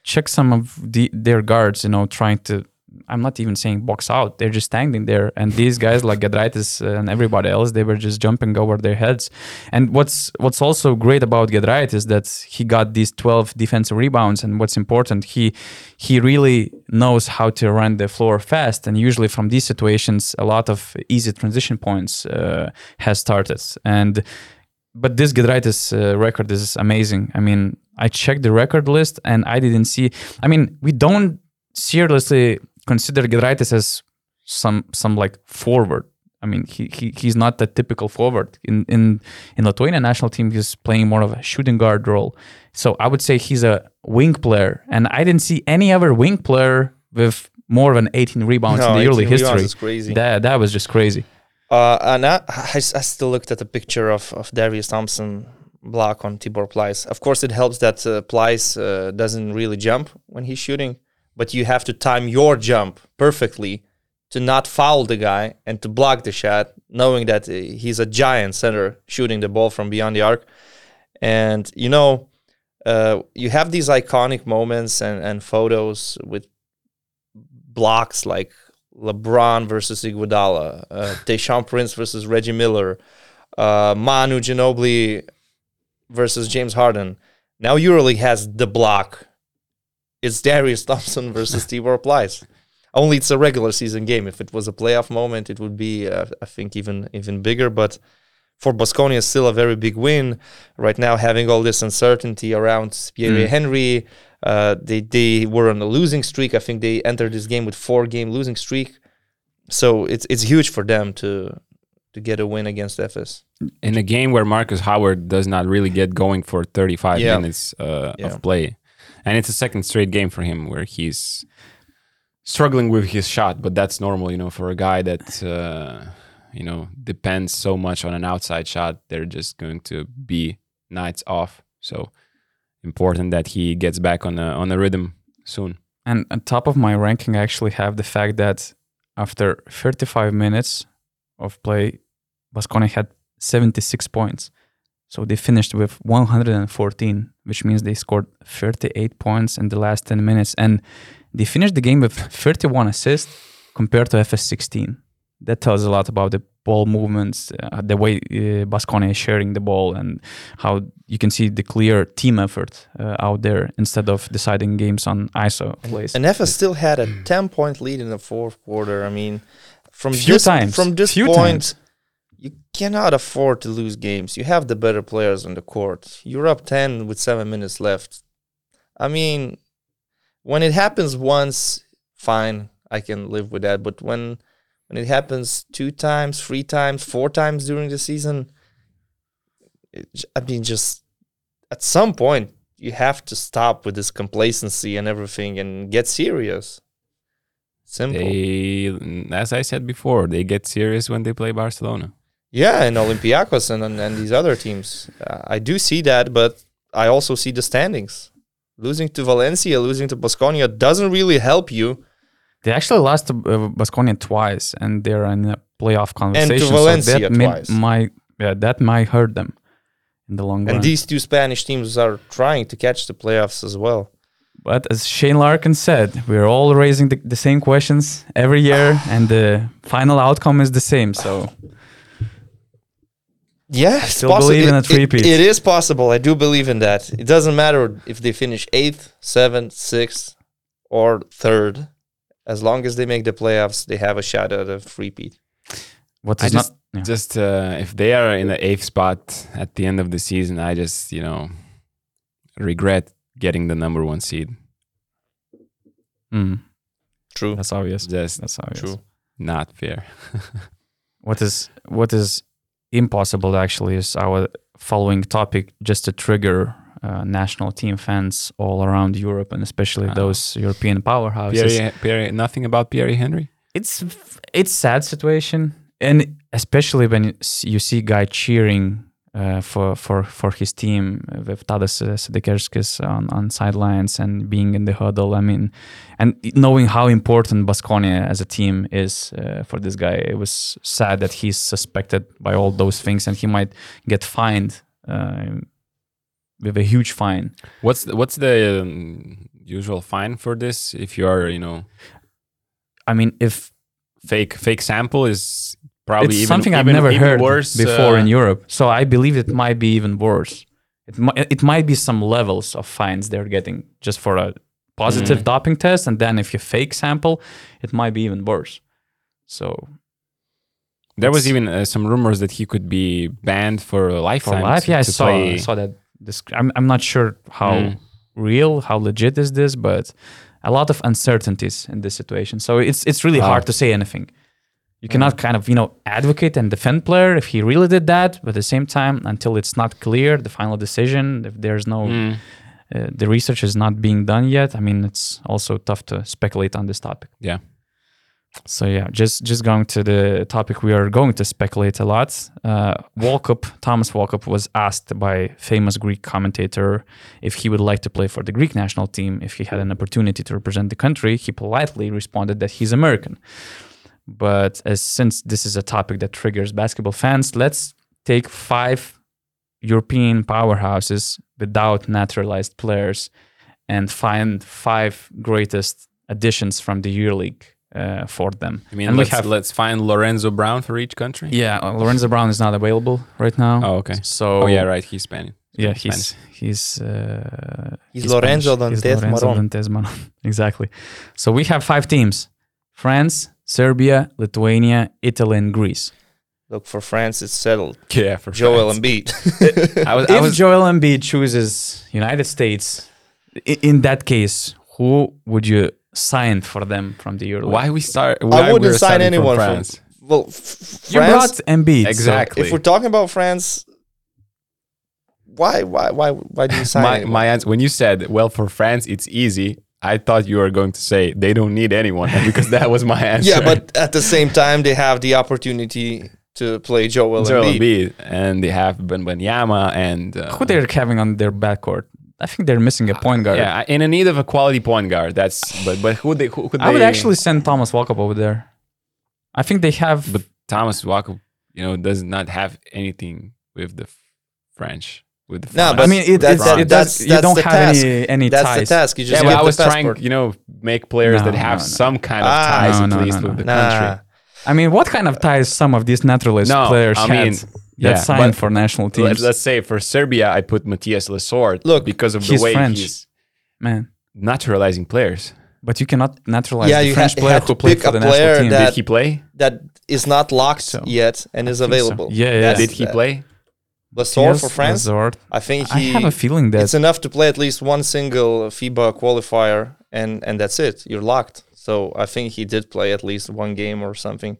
Check some of the their guards. You know, trying to. I'm not even saying box out. They're just standing there, and these guys like Giedraitis and everybody else, they were just jumping over their heads. And what's what's also great about Giedraitis is that he got these 12 defensive rebounds, and what's important, he he really knows how to run the floor fast. And usually from these situations, a lot of easy transition points uh, has started. And but this Giedraitis uh, record is amazing. I mean, I checked the record list and I didn't see. I mean, we don't seriously consider Giedraitis as some some like forward. I mean, he, he he's not the typical forward in in in Lithuania national team. He's playing more of a shooting guard role. So I would say he's a wing player, and I didn't see any other wing player with more than 18 rebounds No, in the early history. That that was just crazy. Uh, and I, I, I still looked at the picture of, of Darius Thompson block on Tibor Pleiss. Of course, it helps that uh, Pleiss uh, doesn't really jump when he's shooting, but you have to time your jump perfectly to not foul the guy and to block the shot, knowing that uh, he's a giant center shooting the ball from beyond the arc. And you know, uh, you have these iconic moments and, and photos with blocks like LeBron versus Iguodala, uh, Tayshaun Prince versus Reggie Miller, uh, Manu Ginobili versus James Harden. Now EuroLeague has the block. It's Darius Thompson versus Tibor Pleiss. Only it's a regular season game. If it was a playoff moment, it would be, uh, I think, even even bigger. But for Baskonia, it's still a very big win right now. Having all this uncertainty around Pierria Mm. Henry, uh, they they were on a losing streak. I think they entered this game with four game losing streak. So it's it's huge for them to to get a win against Efes. in a game where Marcus Howard does not really get going for 35 Yeah. minutes uh, Yeah. of play. And it's a second straight game for him where he's struggling with his shot, but that's normal, you know, for a guy that, uh, you know, depends so much on an outside shot. They're just going to be nights off. So important that he gets back on a, on a rhythm soon. And on top of my ranking, I actually have the fact that after 35 minutes of play, Baskonia had 76 points. So they finished with 114, which means they scored 38 points in the last 10 minutes. And they finished the game with 31 assists compared to Efes 16. That tells a lot about the ball movements, uh, the way uh, Baskonia is sharing the ball, and how you can see the clear team effort uh, out there instead of deciding games on ISO plays. And Efes still had a ten point lead in the fourth quarter. I mean, from Few this times. from this Few point, times. You cannot afford to lose games. You have the better players on the court. You're up ten with seven minutes left. I mean, when it happens once, fine, I can live with that. But when when it happens two times, three times, four times during the season, it, I mean, just at some point you have to stop with this complacency and everything and get serious. Simple. They, as I said before, they get serious when they play Barcelona. Yeah, and Olympiacos and, and, and these other teams. Uh, I do see that, but I also see the standings. Losing to Valencia, losing to Baskonia doesn't really help you. They actually lost to uh, Baskonia twice, and they're in a playoff conversation. Valencia so that twice. might yeah, that might hurt them in the long And run. And these two Spanish teams are trying to catch the playoffs as well. but as Shane Larkin said, we're all raising the, the same questions every year, and the final outcome is the same. So Yeah, it's still possible. believe in a It- it- it is possible. I do believe in that. It doesn't matter if they finish eighth, seventh, sixth, or third. As long as they make the playoffs, they have a shot at a three-peat. what I is just, not? yeah. just uh, if they are in the eighth spot at the end of the season, I just you know regret getting the number one seed. Mm, True. that's obvious. Just That's obvious. True. not fair. What is what is impossible actually is our following topic just to trigger uh, national team fans all around Europe and especially Ah. those European powerhouses. Pierria, Pierria, nothing about Pierria Henry. it's it's sad situation and especially when you see guy cheering uh, for for for his team with Tadas Sedekerskis on on sidelines and being in the huddle. I mean, and knowing how important Baskonia as a team is uh, for this guy, it was sad that he's suspected by all those things and he might get fined uh, with a huge fine. What's the, what's the um, usual fine for this? If you are you know I mean, if fake fake sample is probably it's even, something I've even- never even heard worse before uh, in Europe. So I believe it might be even worse. It might it might be some levels of fines they're getting just for a positive Mm. doping test, and then if you fake sample, it might be even worse. So There was even uh, some rumors that he could be banned for a for lifetime. life, to- yeah, I saw play. Saw that. This, I'm I'm not sure how Mm. real, how legit is this, but a lot of uncertainties in this situation. So it's it's really hard to say anything. You cannot kind of you know advocate and defend player if he really did that, but at the same time, until it's not clear the final decision, if there's no Mm. uh, the research is not being done yet. I mean, it's also tough to speculate on this topic. Yeah. So yeah, just just going to the topic, we are going to speculate a lot. Uh, Walkup, Thomas Walkup, was asked by famous Greek commentator if he would like to play for the Greek national team if he had an opportunity to represent the country. He politely responded that he's American. But as since this is a topic that triggers basketball fans, let's take five European powerhouses without naturalized players and find five greatest additions from the EuroLeague uh, for them. I mean, and let's, have let's find Lorenzo Brown for each country. yeah, uh, Lorenzo Brown is not available right now. Oh, okay. So Oh, yeah, right. He's Spanish. yeah, he's he's uh, He's Lorenzo He's Dantes Lorenzo Dantes Moron. exactly. So we have five teams: France, Serbia, Lithuania, Italy, and Greece. Look for France, it's settled. Yeah, for Joel France. Embiid. I was, I if was Joel Embiid chooses United States, in that case, who would you sign for them from the Euro? why we start. Why I wouldn't sign starting from anyone from France. well, f- f- You France. brought Embiid. so- Exactly. if we're talking about France, why, why, why, why do you sign? my my answer when you said well for France it's easy. I thought you were going to say they don't need anyone because that was my answer. yeah, but at the same time, they have the opportunity to play Joel, Joel Embiid. Embiid and they have Ben Benyama and uh, who they're having on their backcourt? I think they're missing a point guard. yeah in a need of a quality point guard. That's but but who they who could I would they- actually send Thomas Walkup over there. I think they have. But Thomas Walkup, you know, does not have anything with the French. With the No, but I mean, it, that's- it's, it that's- does. You that's don't the have task. any any That's ties. the task. You just yeah, get but I was passport. trying, you know, make players No, that have no, no. some kind of Ah. ties No, at least no, with the Nah. country. I mean, what kind of ties some of these naturalized No, players I had mean, that yeah, signed for national teams? Let's, let's say for Serbia, I put Mathias Lessort Look, because of the way French. he's Man, naturalizing players. but you cannot naturalize Yeah, the you French ha- player who to played pick for a the player national team. that- Did he play? that is not locked So. yet and is think so. available. Yeah, yeah. That's Did he the- play? Lessort Yes, for France? Lazard. I think I he. have a feeling that it's enough to play at least one single FIBA qualifier, and and that's it. You're locked. So I think he did play at least one game or something.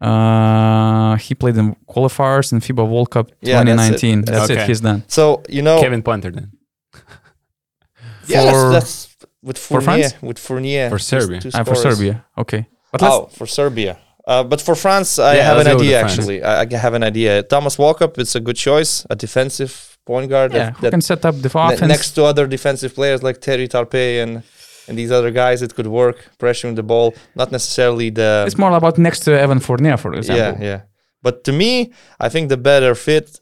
uh, he played in qualifiers in FIBA World Cup Yeah, that's it. 2019. That's, That's it. okay. He's done. So you know, Kevin Punter then. yeah, for- that's, that's with for France? with Fournier For Serbia. two Ah, for. Serbia. Okay. But Oh, for Serbia. Uh, but for France, I Yeah, have an let's go with idea. Actually, I, I have an idea. Thomas Walkup, it's a good choice. A defensive point guard yeah, that, who that can set up the ne- offense? next to other defensive players like Terry Tarpey and and these other guys, it could work pressuring the ball. Not necessarily the it's more about next to Evan Fournier, for example. yeah yeah. But to me, I think the better fit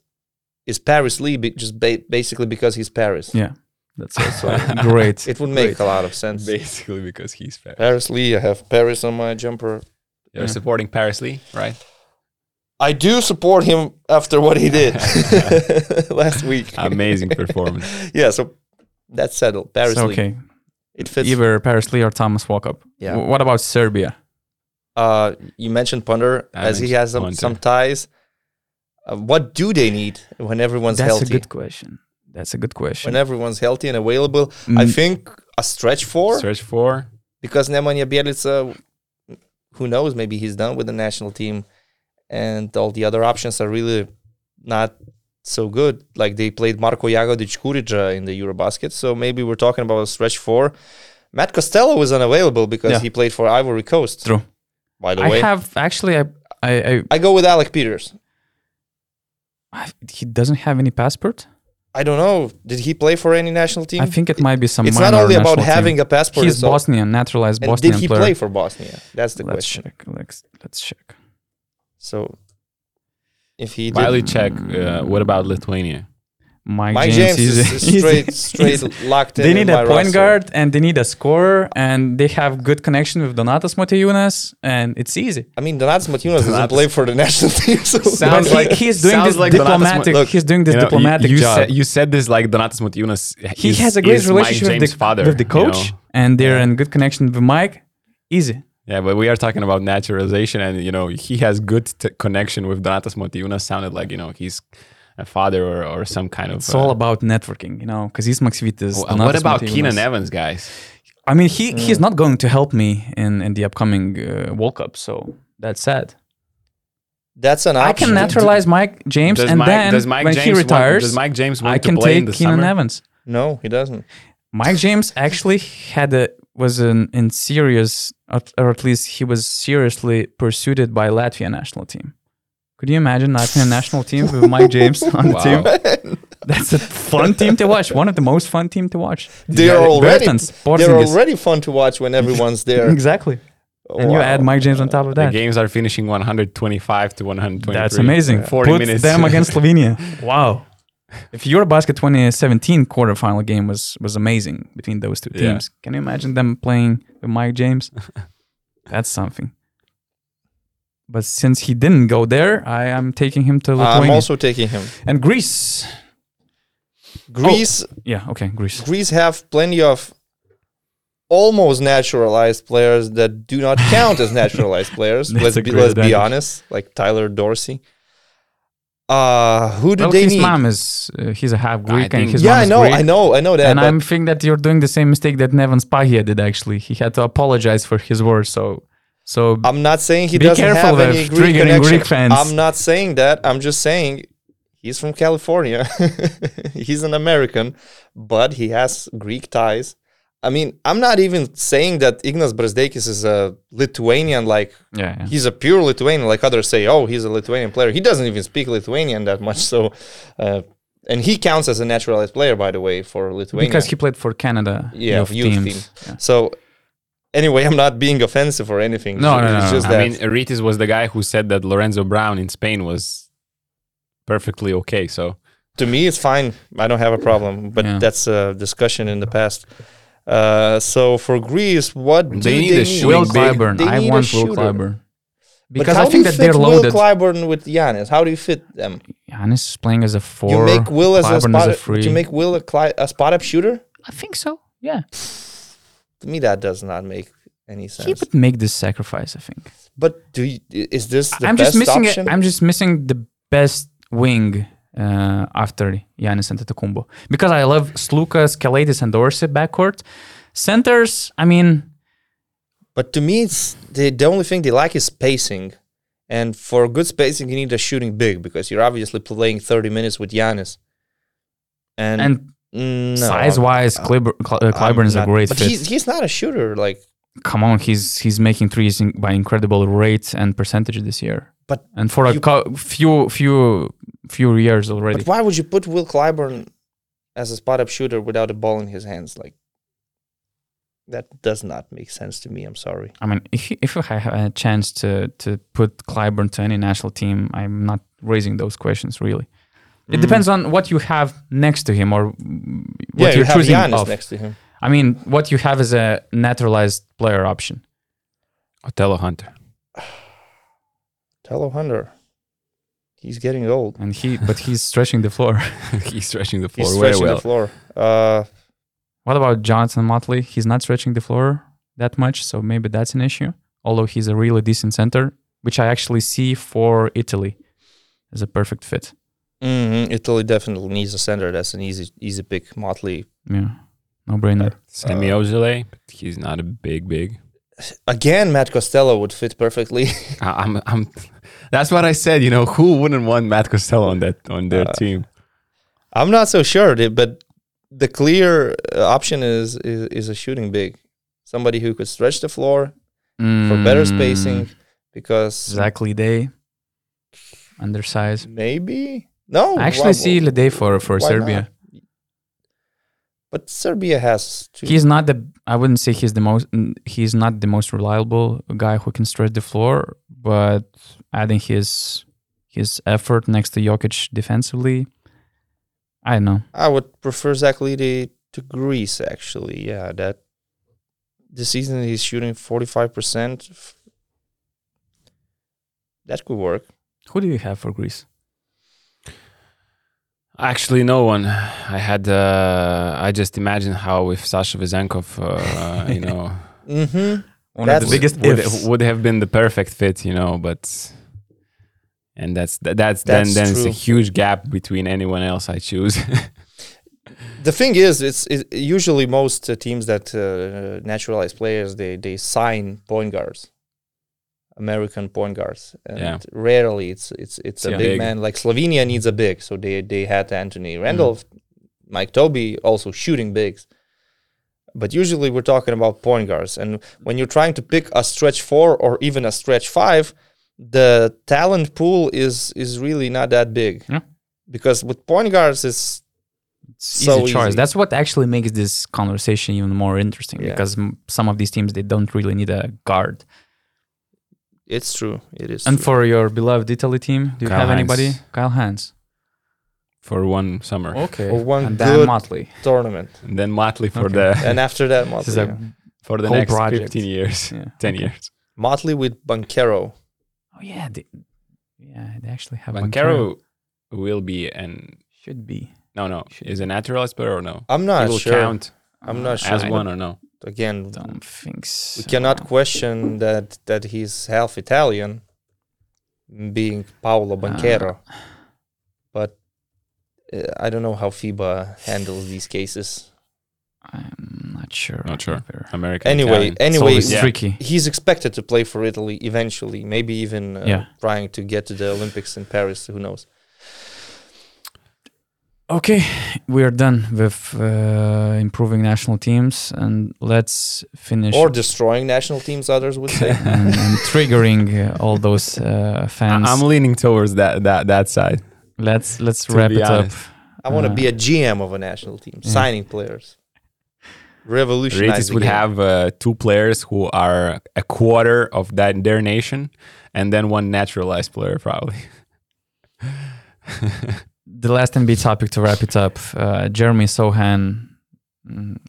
is Paris Lee, be, just ba- basically because he's Paris. Yeah. That's also great. It would make a lot of sense. Basically because he's Paris. Paris Lee, I have Paris on my jumper. You're Yeah. supporting Paris Lee, right? I do support him after what he did last week. Amazing performance. yeah, so that's settled. Paris So, Lee. okay. It fits. Either Paris Lee or Thomas Walkup. Yeah. W- What about Serbia? Uh, you mentioned Punter I as he has some, some ties. Uh, what do they need when everyone's That's healthy? That's a good question. That's a good question. when everyone's healthy and available, I Mm. think a stretch four Search for because Nemanja Bjelica, who knows, maybe he's done with the national team, and all the other options are really not so good. Like they played Marko Jagodic Kuridza uh, in the Eurobasket, so maybe we're talking about a stretch four. Matt Costello was unavailable because Yeah. he played for Ivory Coast. True. By the I way, I have actually, I, I, I, I go with Alec Peters. I, he doesn't have any passport. I don't know. Did he play for any national team? I think it might be some. it's not only about national team. having a passport. He's it's al- Bosnian, naturalized and Bosnian did he player. play for Bosnia? That's the let's question. check. Let's let's check. So, if he While did, you check, uh, what about Lithuania? Mike, Mike James, James, is, is straight, straight locked in. They need my a point roster. guard and they need a scorer and they have good connection with Donatas Motiejunas and it's easy. I mean, Donatas Motiejunas doesn't play for the national team. So Sounds but he- like- he's doing this like diplomatic. Look, he's doing this You know, you- diplomatic you, job. Said, you said this like Donatas Motiejunas. he is- has a great relationship with the, father, with the you coach know? and they're in good connection with Mike. Easy. Yeah, but we are talking about naturalization, and you know he has good t- connection with Donatas Motiejunas. Sounded like you know he's a father or, or some kind of. It's all about networking, you know, because he's Maksvytis. Wh- what about Keenan Evans, guys? I mean, he he's not going to help me in in the upcoming uh, World Cup, so that's sad. that's an option. I can naturalize Mike James, Does and Mike, then does Mike when James he retires, want, does Mike James want I can to play take Keenan summer? Evans. No, he doesn't. Mike James actually had a was in, in serious, or at least he was seriously pursued by Latvia national team. Could you imagine Latvian national team with Mike James on the Wow. team? That's a fun team to watch. One of the most fun team to watch. They're Yeah, already Bertans, they're Porzingis. already fun to watch when everyone's there. Exactly. And you add Mike James on top of that. The games are finishing 125 to 123. That's amazing. 40 Put minutes. them against Slovenia. Wow. If Eurobasket 2017 quarterfinal game was was amazing between those two Yeah. teams, can you imagine them playing with Mike James? That's something. But since he didn't go there, I am taking him to Lithuania. I'm also taking him. and Greece. Greece Yeah, okay, Greece. Greece have plenty of almost naturalized players that do not count as naturalized players. Let's be, let's be honest, like Tyler Dorsey. Uh, who do Well, they his need? mom is uh, he's a half Greek and think- his yeah, mom I know, Greek. I know, I know that. and I'm thinking that you're doing the same mistake that Neven Spahija did. Actually, he had to apologize for his words. So, so I'm not saying he doesn't have any Greek triggering connection. Greek fans. I'm not saying that. I'm just saying he's from California. he's an American, but he has Greek ties. I mean, I'm not even saying that Ignas Brazdeikis is a Lithuanian, like yeah, yeah. he's a pure Lithuanian, like others say, oh, he's a Lithuanian player. He doesn't even speak Lithuanian that much. So, uh, and he counts as a naturalized player, by the way, for Lithuania. because he played for Canada. Yeah, youth youth teams. team. Yeah. so, anyway, I'm not being offensive or anything. No, no, it's no, just I mean, Rytis was the guy who said that Lorenzo Brown in Spain was perfectly okay. So to me it's fine i don't have a problem but Yeah. that's a discussion in the past uh, so for greece what do They need they a need? Will. Clyburn. They I need want Will. Clyburn. Because I think that they're loaded. Will Clyburn with Giannis? How do you fit them? Giannis is playing as a four. you make Will as a spot. as a free. you make Will a, cli- a spot up shooter? I think so. Yeah. To me, that does not make any sense. He would make this sacrifice. I think. but do you, is this the I'm best just missing. option? It. I'm just missing the best wing uh, after Giannis Antetokounmpo because I love Sloukas, Calathes, and Dorsey backcourt. Centers. I mean, But to me, it's the, the only thing they lack is spacing. And for good spacing, you need a shooting big because you're obviously playing 30 minutes with Giannis. And, and no, size wise, Clyburn, uh, I'm Clyburn is a great but fit. He's, he's not a shooter. Like, come on, he's he's making threes in, by incredible rates and percentage this year. But and for a co- few few few years already. but why would you put Will Clyburn as a spot up shooter without a ball in his hands? Like, that does not make sense to me. I'm sorry. I mean, if you- if I have a chance to to put Clyburn to any national team, I'm not raising those questions really. It depends on what you have next to him or what yeah, you you're have choosing Giannis of. next to him. I mean, what you have is a naturalized player option. Othello Hunter. Tello Hunter. He's getting old. and he but he's stretching the floor. He's stretching the floor He's very stretching well. the floor. Uh, what about Jonathan Motley? He's not stretching the floor that much, so maybe that's an issue. Although he's a really decent center, which I actually see for Italy as a perfect fit. Mhm, Italy definitely needs a center. That's an easy easy pick. Motley. Yeah, no brainer. Semi Ojeleye, but he's not a big, big. Again, Matt Costello would fit perfectly. I- I'm, I'm. That's what I said. You know, who wouldn't want Matt Costello on that on their Uh, team? I'm not so sure, but the clear uh, option is, is is a shooting big, somebody who could stretch the floor for better Mm, spacing. Because Zach LeDay, undersized. maybe no, I actually why- see LeDay for for Serbia. not? But Serbia has. He's not the. I wouldn't say he's the most. He's not the most reliable guy who can stretch the floor. But adding his his effort next to Jokic defensively, I don't know. I would prefer Zach LeDay to Greece. Actually, yeah, that this season he's shooting 45 percent. That could work. Who do you have for Greece? Actually, no one. I had. Uh, I just imagine how if Sasha Vezenkov, uh, you know, Mm-hmm. One That's- of the biggest would, ifs. would have been the perfect fit, you know, but. And that's that's, That's then then it's a huge gap between anyone else I choose. The thing is, it's, it's usually most uh, teams that uh, naturalize players they they sign point guards, American point guards, and Yeah. rarely it's it's it's a Yeah. big, Big. man. Like Slovenia needs a big, so they they had Anthony Randolph, mm-hmm. Mike Tobey also shooting bigs. but usually we're talking about point guards. And when you're trying to pick a stretch four or even a stretch five, the talent pool is is really not that big. Yeah. Because with point guards, it's It's So easy choice. That's what actually makes this conversation even more interesting Yeah. because m- some of these teams they don't really need a guard. It's true. It is. And true. for your beloved Italy team, do you Kyle have anybody? Kyle Hines. for one summer. Okay. For one and Dan good- Motley. tournament, And then Motley for Okay. the and after that, This is Motley, a yeah. for the whole next project. 15 years, yeah. 10 okay. years. Motley with Banchero. Oh yeah, they, yeah, they actually have Banchero will be and Should be. no no Should is a naturalized player or no? I'm he not will sure. count I'm not sure. as I one or no. Again, Don't think so. we cannot question that that he's half Italian, being Paolo Banchero. but uh, I don't know how FIBA handles these cases. I'm not sure. Not sure. either. American. Anyway, Italian. Anyway, always yeah. tricky. he's expected to play for Italy eventually. Maybe even uh, Yeah. trying to get to the Olympics in Paris. Who knows? Okay, we are done with uh, improving national teams, and let's finish Or destroying national teams. Others would say. and, and triggering uh, all those uh, fans. I'm leaning towards that that that side. let's let's to wrap it honest. up. I want to Uh, be a GM of a national team, yeah. signing players, revolutionize. Rytis would have uh, two players who are a quarter of that their nation, and then one naturalized player probably. the last NBA topic to wrap it up. Uh, Jeremy Sochan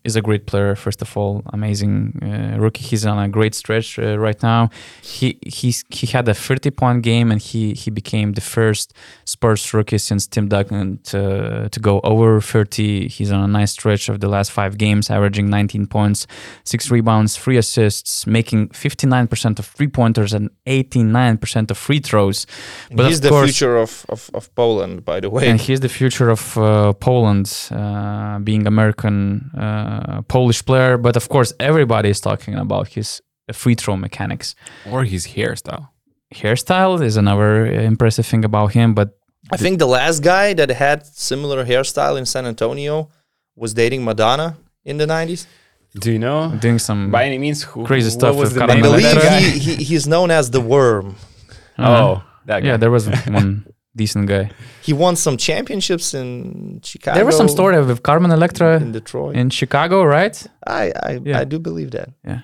is a great player. First of all, amazing uh, rookie. He's on a great stretch uh, right now. He he's he had a 30 point game, and he he became the first Spurs rookie since Tim Duncan to to go over 30. He's on a nice stretch of the last five games, averaging 19 points, six rebounds, three assists, making 59% of three pointers and 89% of free throws. And but he's the course- future of, of, of Poland, by the way. and he's the future of uh, Poland, uh, being American uh, Polish player. But of course, everybody is talking about his free throw mechanics. or his hairstyle. Hairstyle is another impressive thing about him. But I think the last guy that had similar hairstyle in San Antonio was dating Madonna in the 90s. Do you know? doing some By any means, who, Crazy what stuff was with the I Carmen name of believe that Electra. guy? he, he, he's known as the Worm. uh, Oh, that guy. yeah, there was one decent guy. He won some championships in Chicago. There was some story with Carmen Electra in Detroit. in Chicago, right? I I, Yeah. I do believe that. Yeah.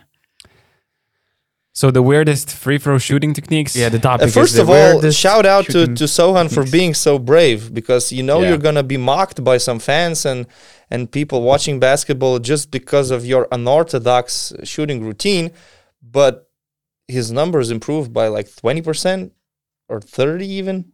So the weirdest free throw shooting techniques. Yeah, the topic. Uh, is first the of all, shout out to, to Sochan for being so brave because you know Yeah. you're gonna be mocked by some fans and and people watching basketball just because of your unorthodox shooting routine, but his numbers improved by like twenty percent or thirty even.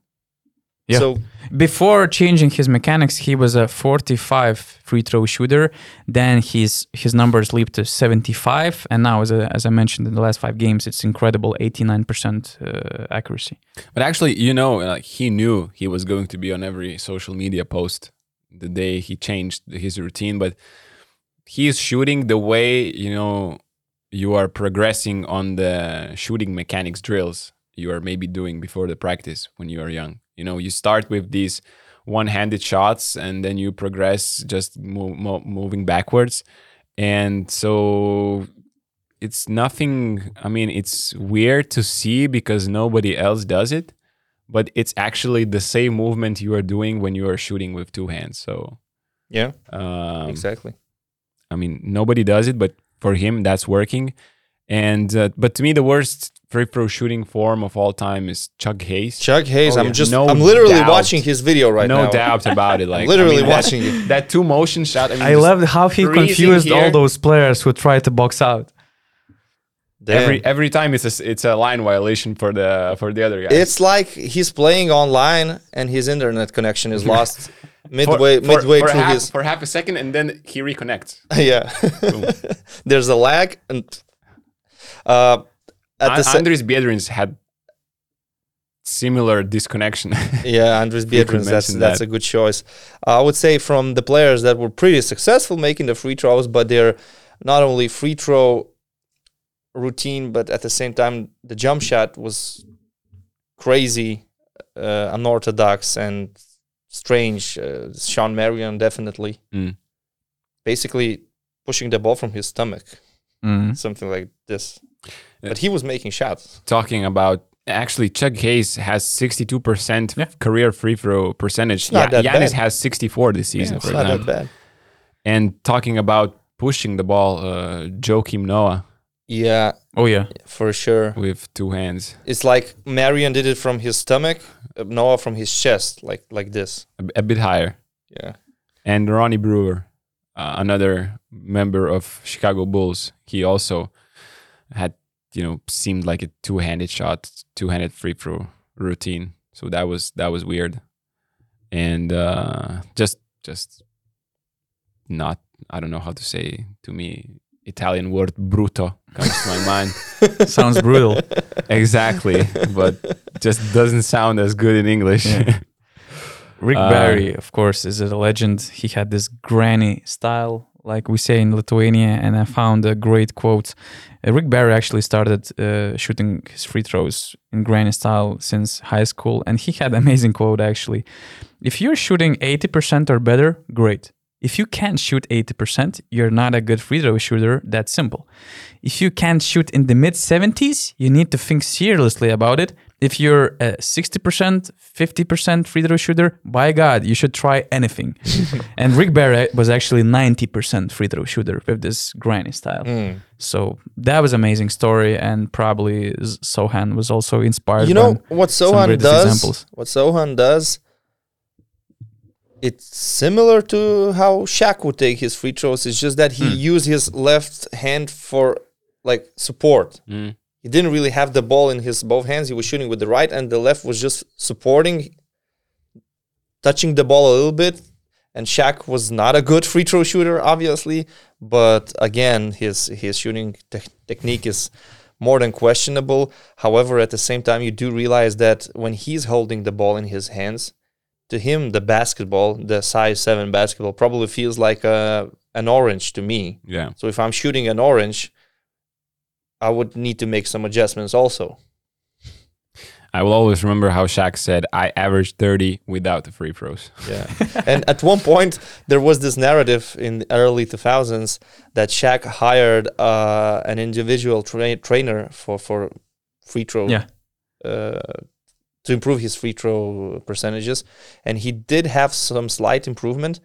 Yeah. So before changing his mechanics, he was a 45 free throw shooter. Then his his numbers leaped to 75, and now, as, I as I mentioned in the last five games, it's incredible 89% uh, accuracy. But actually, you know, he knew he was going to be on every social media post the day he changed his routine, but he is shooting the way, you know, you are progressing on the shooting mechanics drills you are maybe doing before the practice when you are young. You know, you start with these one-handed shots and then you progress just mo- mo- moving backwards. And so it's nothing i mean it's weird to see because nobody else does it but it's actually the same movement you are doing when you are shooting with two hands so yeah, um, exactly. i mean nobody does it but for him that's working and uh, but to me the worst free throw shooting form of all time is chuck hayes Chuck Hayes, Oh, I'm yeah. just No I'm literally doubt. watching his video right no now. No doubt about it like literally I mean, that- watching it. that two motion shot i mean I just loved how he freezing confused all those players who tried to box out. every Damn. every time it's a s- it's a line violation for the for the other guy It's like he's playing online and his internet connection is lost For- midway for, midway for through half, his for half a second and then he reconnects yeah. There's a lag and uh at the An- sa- Andris Biedrins had similar disconnection. yeah, Andris you could Biedrins, that's mention that's that. a good choice. I would say from the players that were pretty successful making the free throws, but they're not only free throw routine, but at the same time the jump shot was crazy, uh, unorthodox and strange. Uh, Shawn Marion definitely. Mm. Basically, pushing the ball from his stomach, Mm. something like this. Yeah. But he was making shots. Talking about actually, Chuck Hayes has 62% Yeah. career free throw percentage. It's not Yeah, that Giannis bad. has 64 this season, Yeah, for It's not that example. bad. And talking about pushing the ball, uh, Joakim Noah Yeah, Oh yeah. for sure. with two hands, It's like Marion did it from his stomach, uh, Noah from his chest, like like this. a, a bit higher. Yeah. And Ronnie Brewer, uh, another member of Chicago Bulls, he also had, you know, seemed like a two-handed shot, two-handed free throw routine. So that was that was weird, and uh, just just not I don't know how to say to me Italian word brutto comes to my mind Sounds brutal. exactly, but just doesn't sound as good in English. Yeah. Rick Uh, Barry, of course, is a legend. He had this granny style, like we say in Lithuania, and I found a great quote. Uh, Rick Barry actually started uh, shooting his free throws in granny style since high school, and he had amazing quote actually. If you're shooting 80% or better, great. If you can't shoot 80%, you're not a good free throw shooter. that simple. If you can't shoot in the mid 70s, you need to think seriously about it. If you're a 60%, 50% free throw shooter, by God, you should try anything. and Rick Barrett was actually 90% free throw shooter with this granny style. Mm. So that was amazing story, and probably Sochan was also inspired. You know what Sochan does? examples. What Sochan does? It's similar to how Shaq would take his free throws. It's just that he Hmm. used his left hand for like support. Mm. He didn't really have the ball in his both hands. He was shooting with the right, and the left was just supporting, touching the ball a little bit. And Shaq was not a good free throw shooter, obviously, but again, his his shooting te- technique is more than questionable. However, at the same time, you do realize that when he's holding the ball in his hands, to him, the basketball, the size seven basketball, probably feels like a an orange to me. Yeah. So if I'm shooting an orange, I would need to make some adjustments also. I will always remember how Shaq said, I averaged 30 without the free throws. Yeah. and at one point, there was this narrative in the early 2000s that Shaq hired uh, an individual tra- trainer for, for free throw. Yeah. Uh, to improve his free throw percentages. And he did have some slight improvement,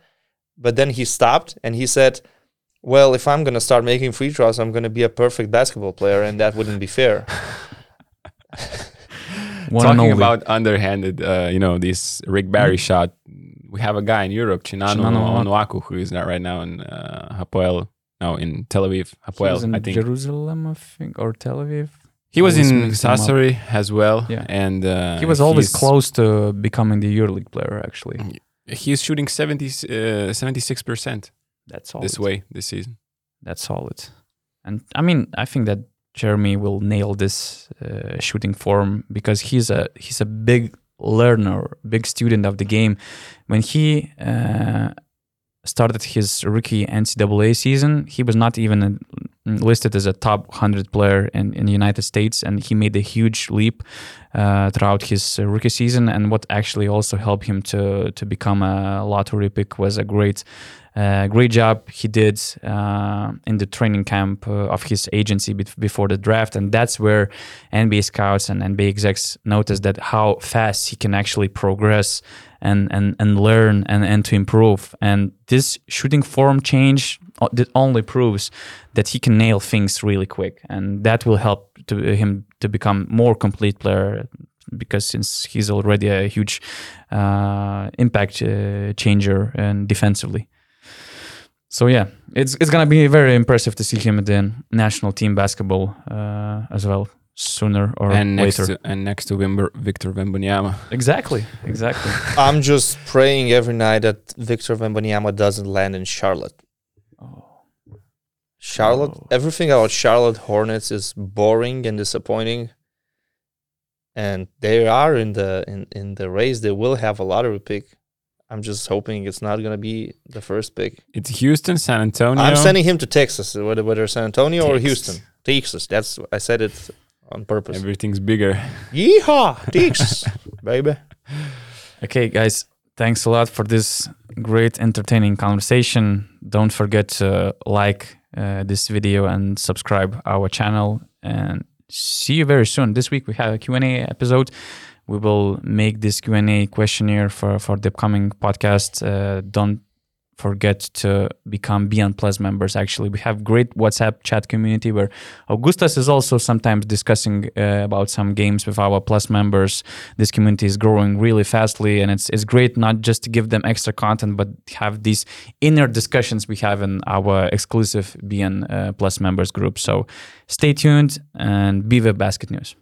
but then he stopped and he said, well, if I'm going to start making free throws, I'm going to be a perfect basketball player, and that wouldn't be fair. Talking only. about underhanded, uh, you know, this Rick Barry shot. We have a guy in Europe, Chinanu Chinanu Onuaku, who is not right now in uh, Hapoel, no, in Tel Aviv. He was Hapoel, in I think. Jerusalem, I think, or Tel Aviv. He was in mix. Sassari as well. Yeah. And uh, he was always close to becoming the EuroLeague player. Actually, He's shooting 70, uh, 76% that's all. this way this season. That's solid. And I mean, I think that Jeremy will nail this uh, shooting form because he's a he's a big learner, big student of the game. When he uh, started his rookie NCAA season, he was not even uh, listed as a top 100 player in, in the United States, and he made a huge leap uh, throughout his uh, rookie season. And what actually also helped him to to become a lottery pick was a great uh, great job he did uh, in the training camp uh, of his agency bef- before the draft, and that's where NBA scouts and NBA execs noticed that how fast he can actually progress and and and learn and and to improve. And this shooting form change that only proves that he can nail things really quick, and that will help to him to become more complete player because since he's already a huge uh, impact uh, changer and defensively. So yeah, it's it's gonna be very impressive to see him in the national team basketball uh, as well sooner or and next later. to, and next to Wimber, Victor Wembanyama. exactly, exactly. I'm just praying every night that Victor Wembanyama doesn't land in Charlotte. Oh. Charlotte, Oh. everything about Charlotte Hornets is boring and disappointing. And they are in the in, in the race. They will have a lottery pick. I'm just hoping it's not gonna be the first pick. It's Houston, San Antonio. I'm sending him to Texas, whether whether San Antonio or Houston. Texas. That's I said it on purpose. Everything's bigger. Yeehaw, Texas, baby. Okay, guys, thanks a lot for this great, entertaining conversation. Don't forget to like uh, this video and subscribe our channel. And see you very soon. This week we have a Q&A episode. We will make this Q&A questionnaire for, for the upcoming podcast. Uh, don't forget to become Beyond Plus members. Actually, we have great WhatsApp chat community where Augustas is also sometimes discussing uh, about some games with our Plus members. This community is growing really fastly, and it's it's great not just to give them extra content, but have these inner discussions we have in our exclusive Beyond uh, Plus members group. So stay tuned and be with BasketNews.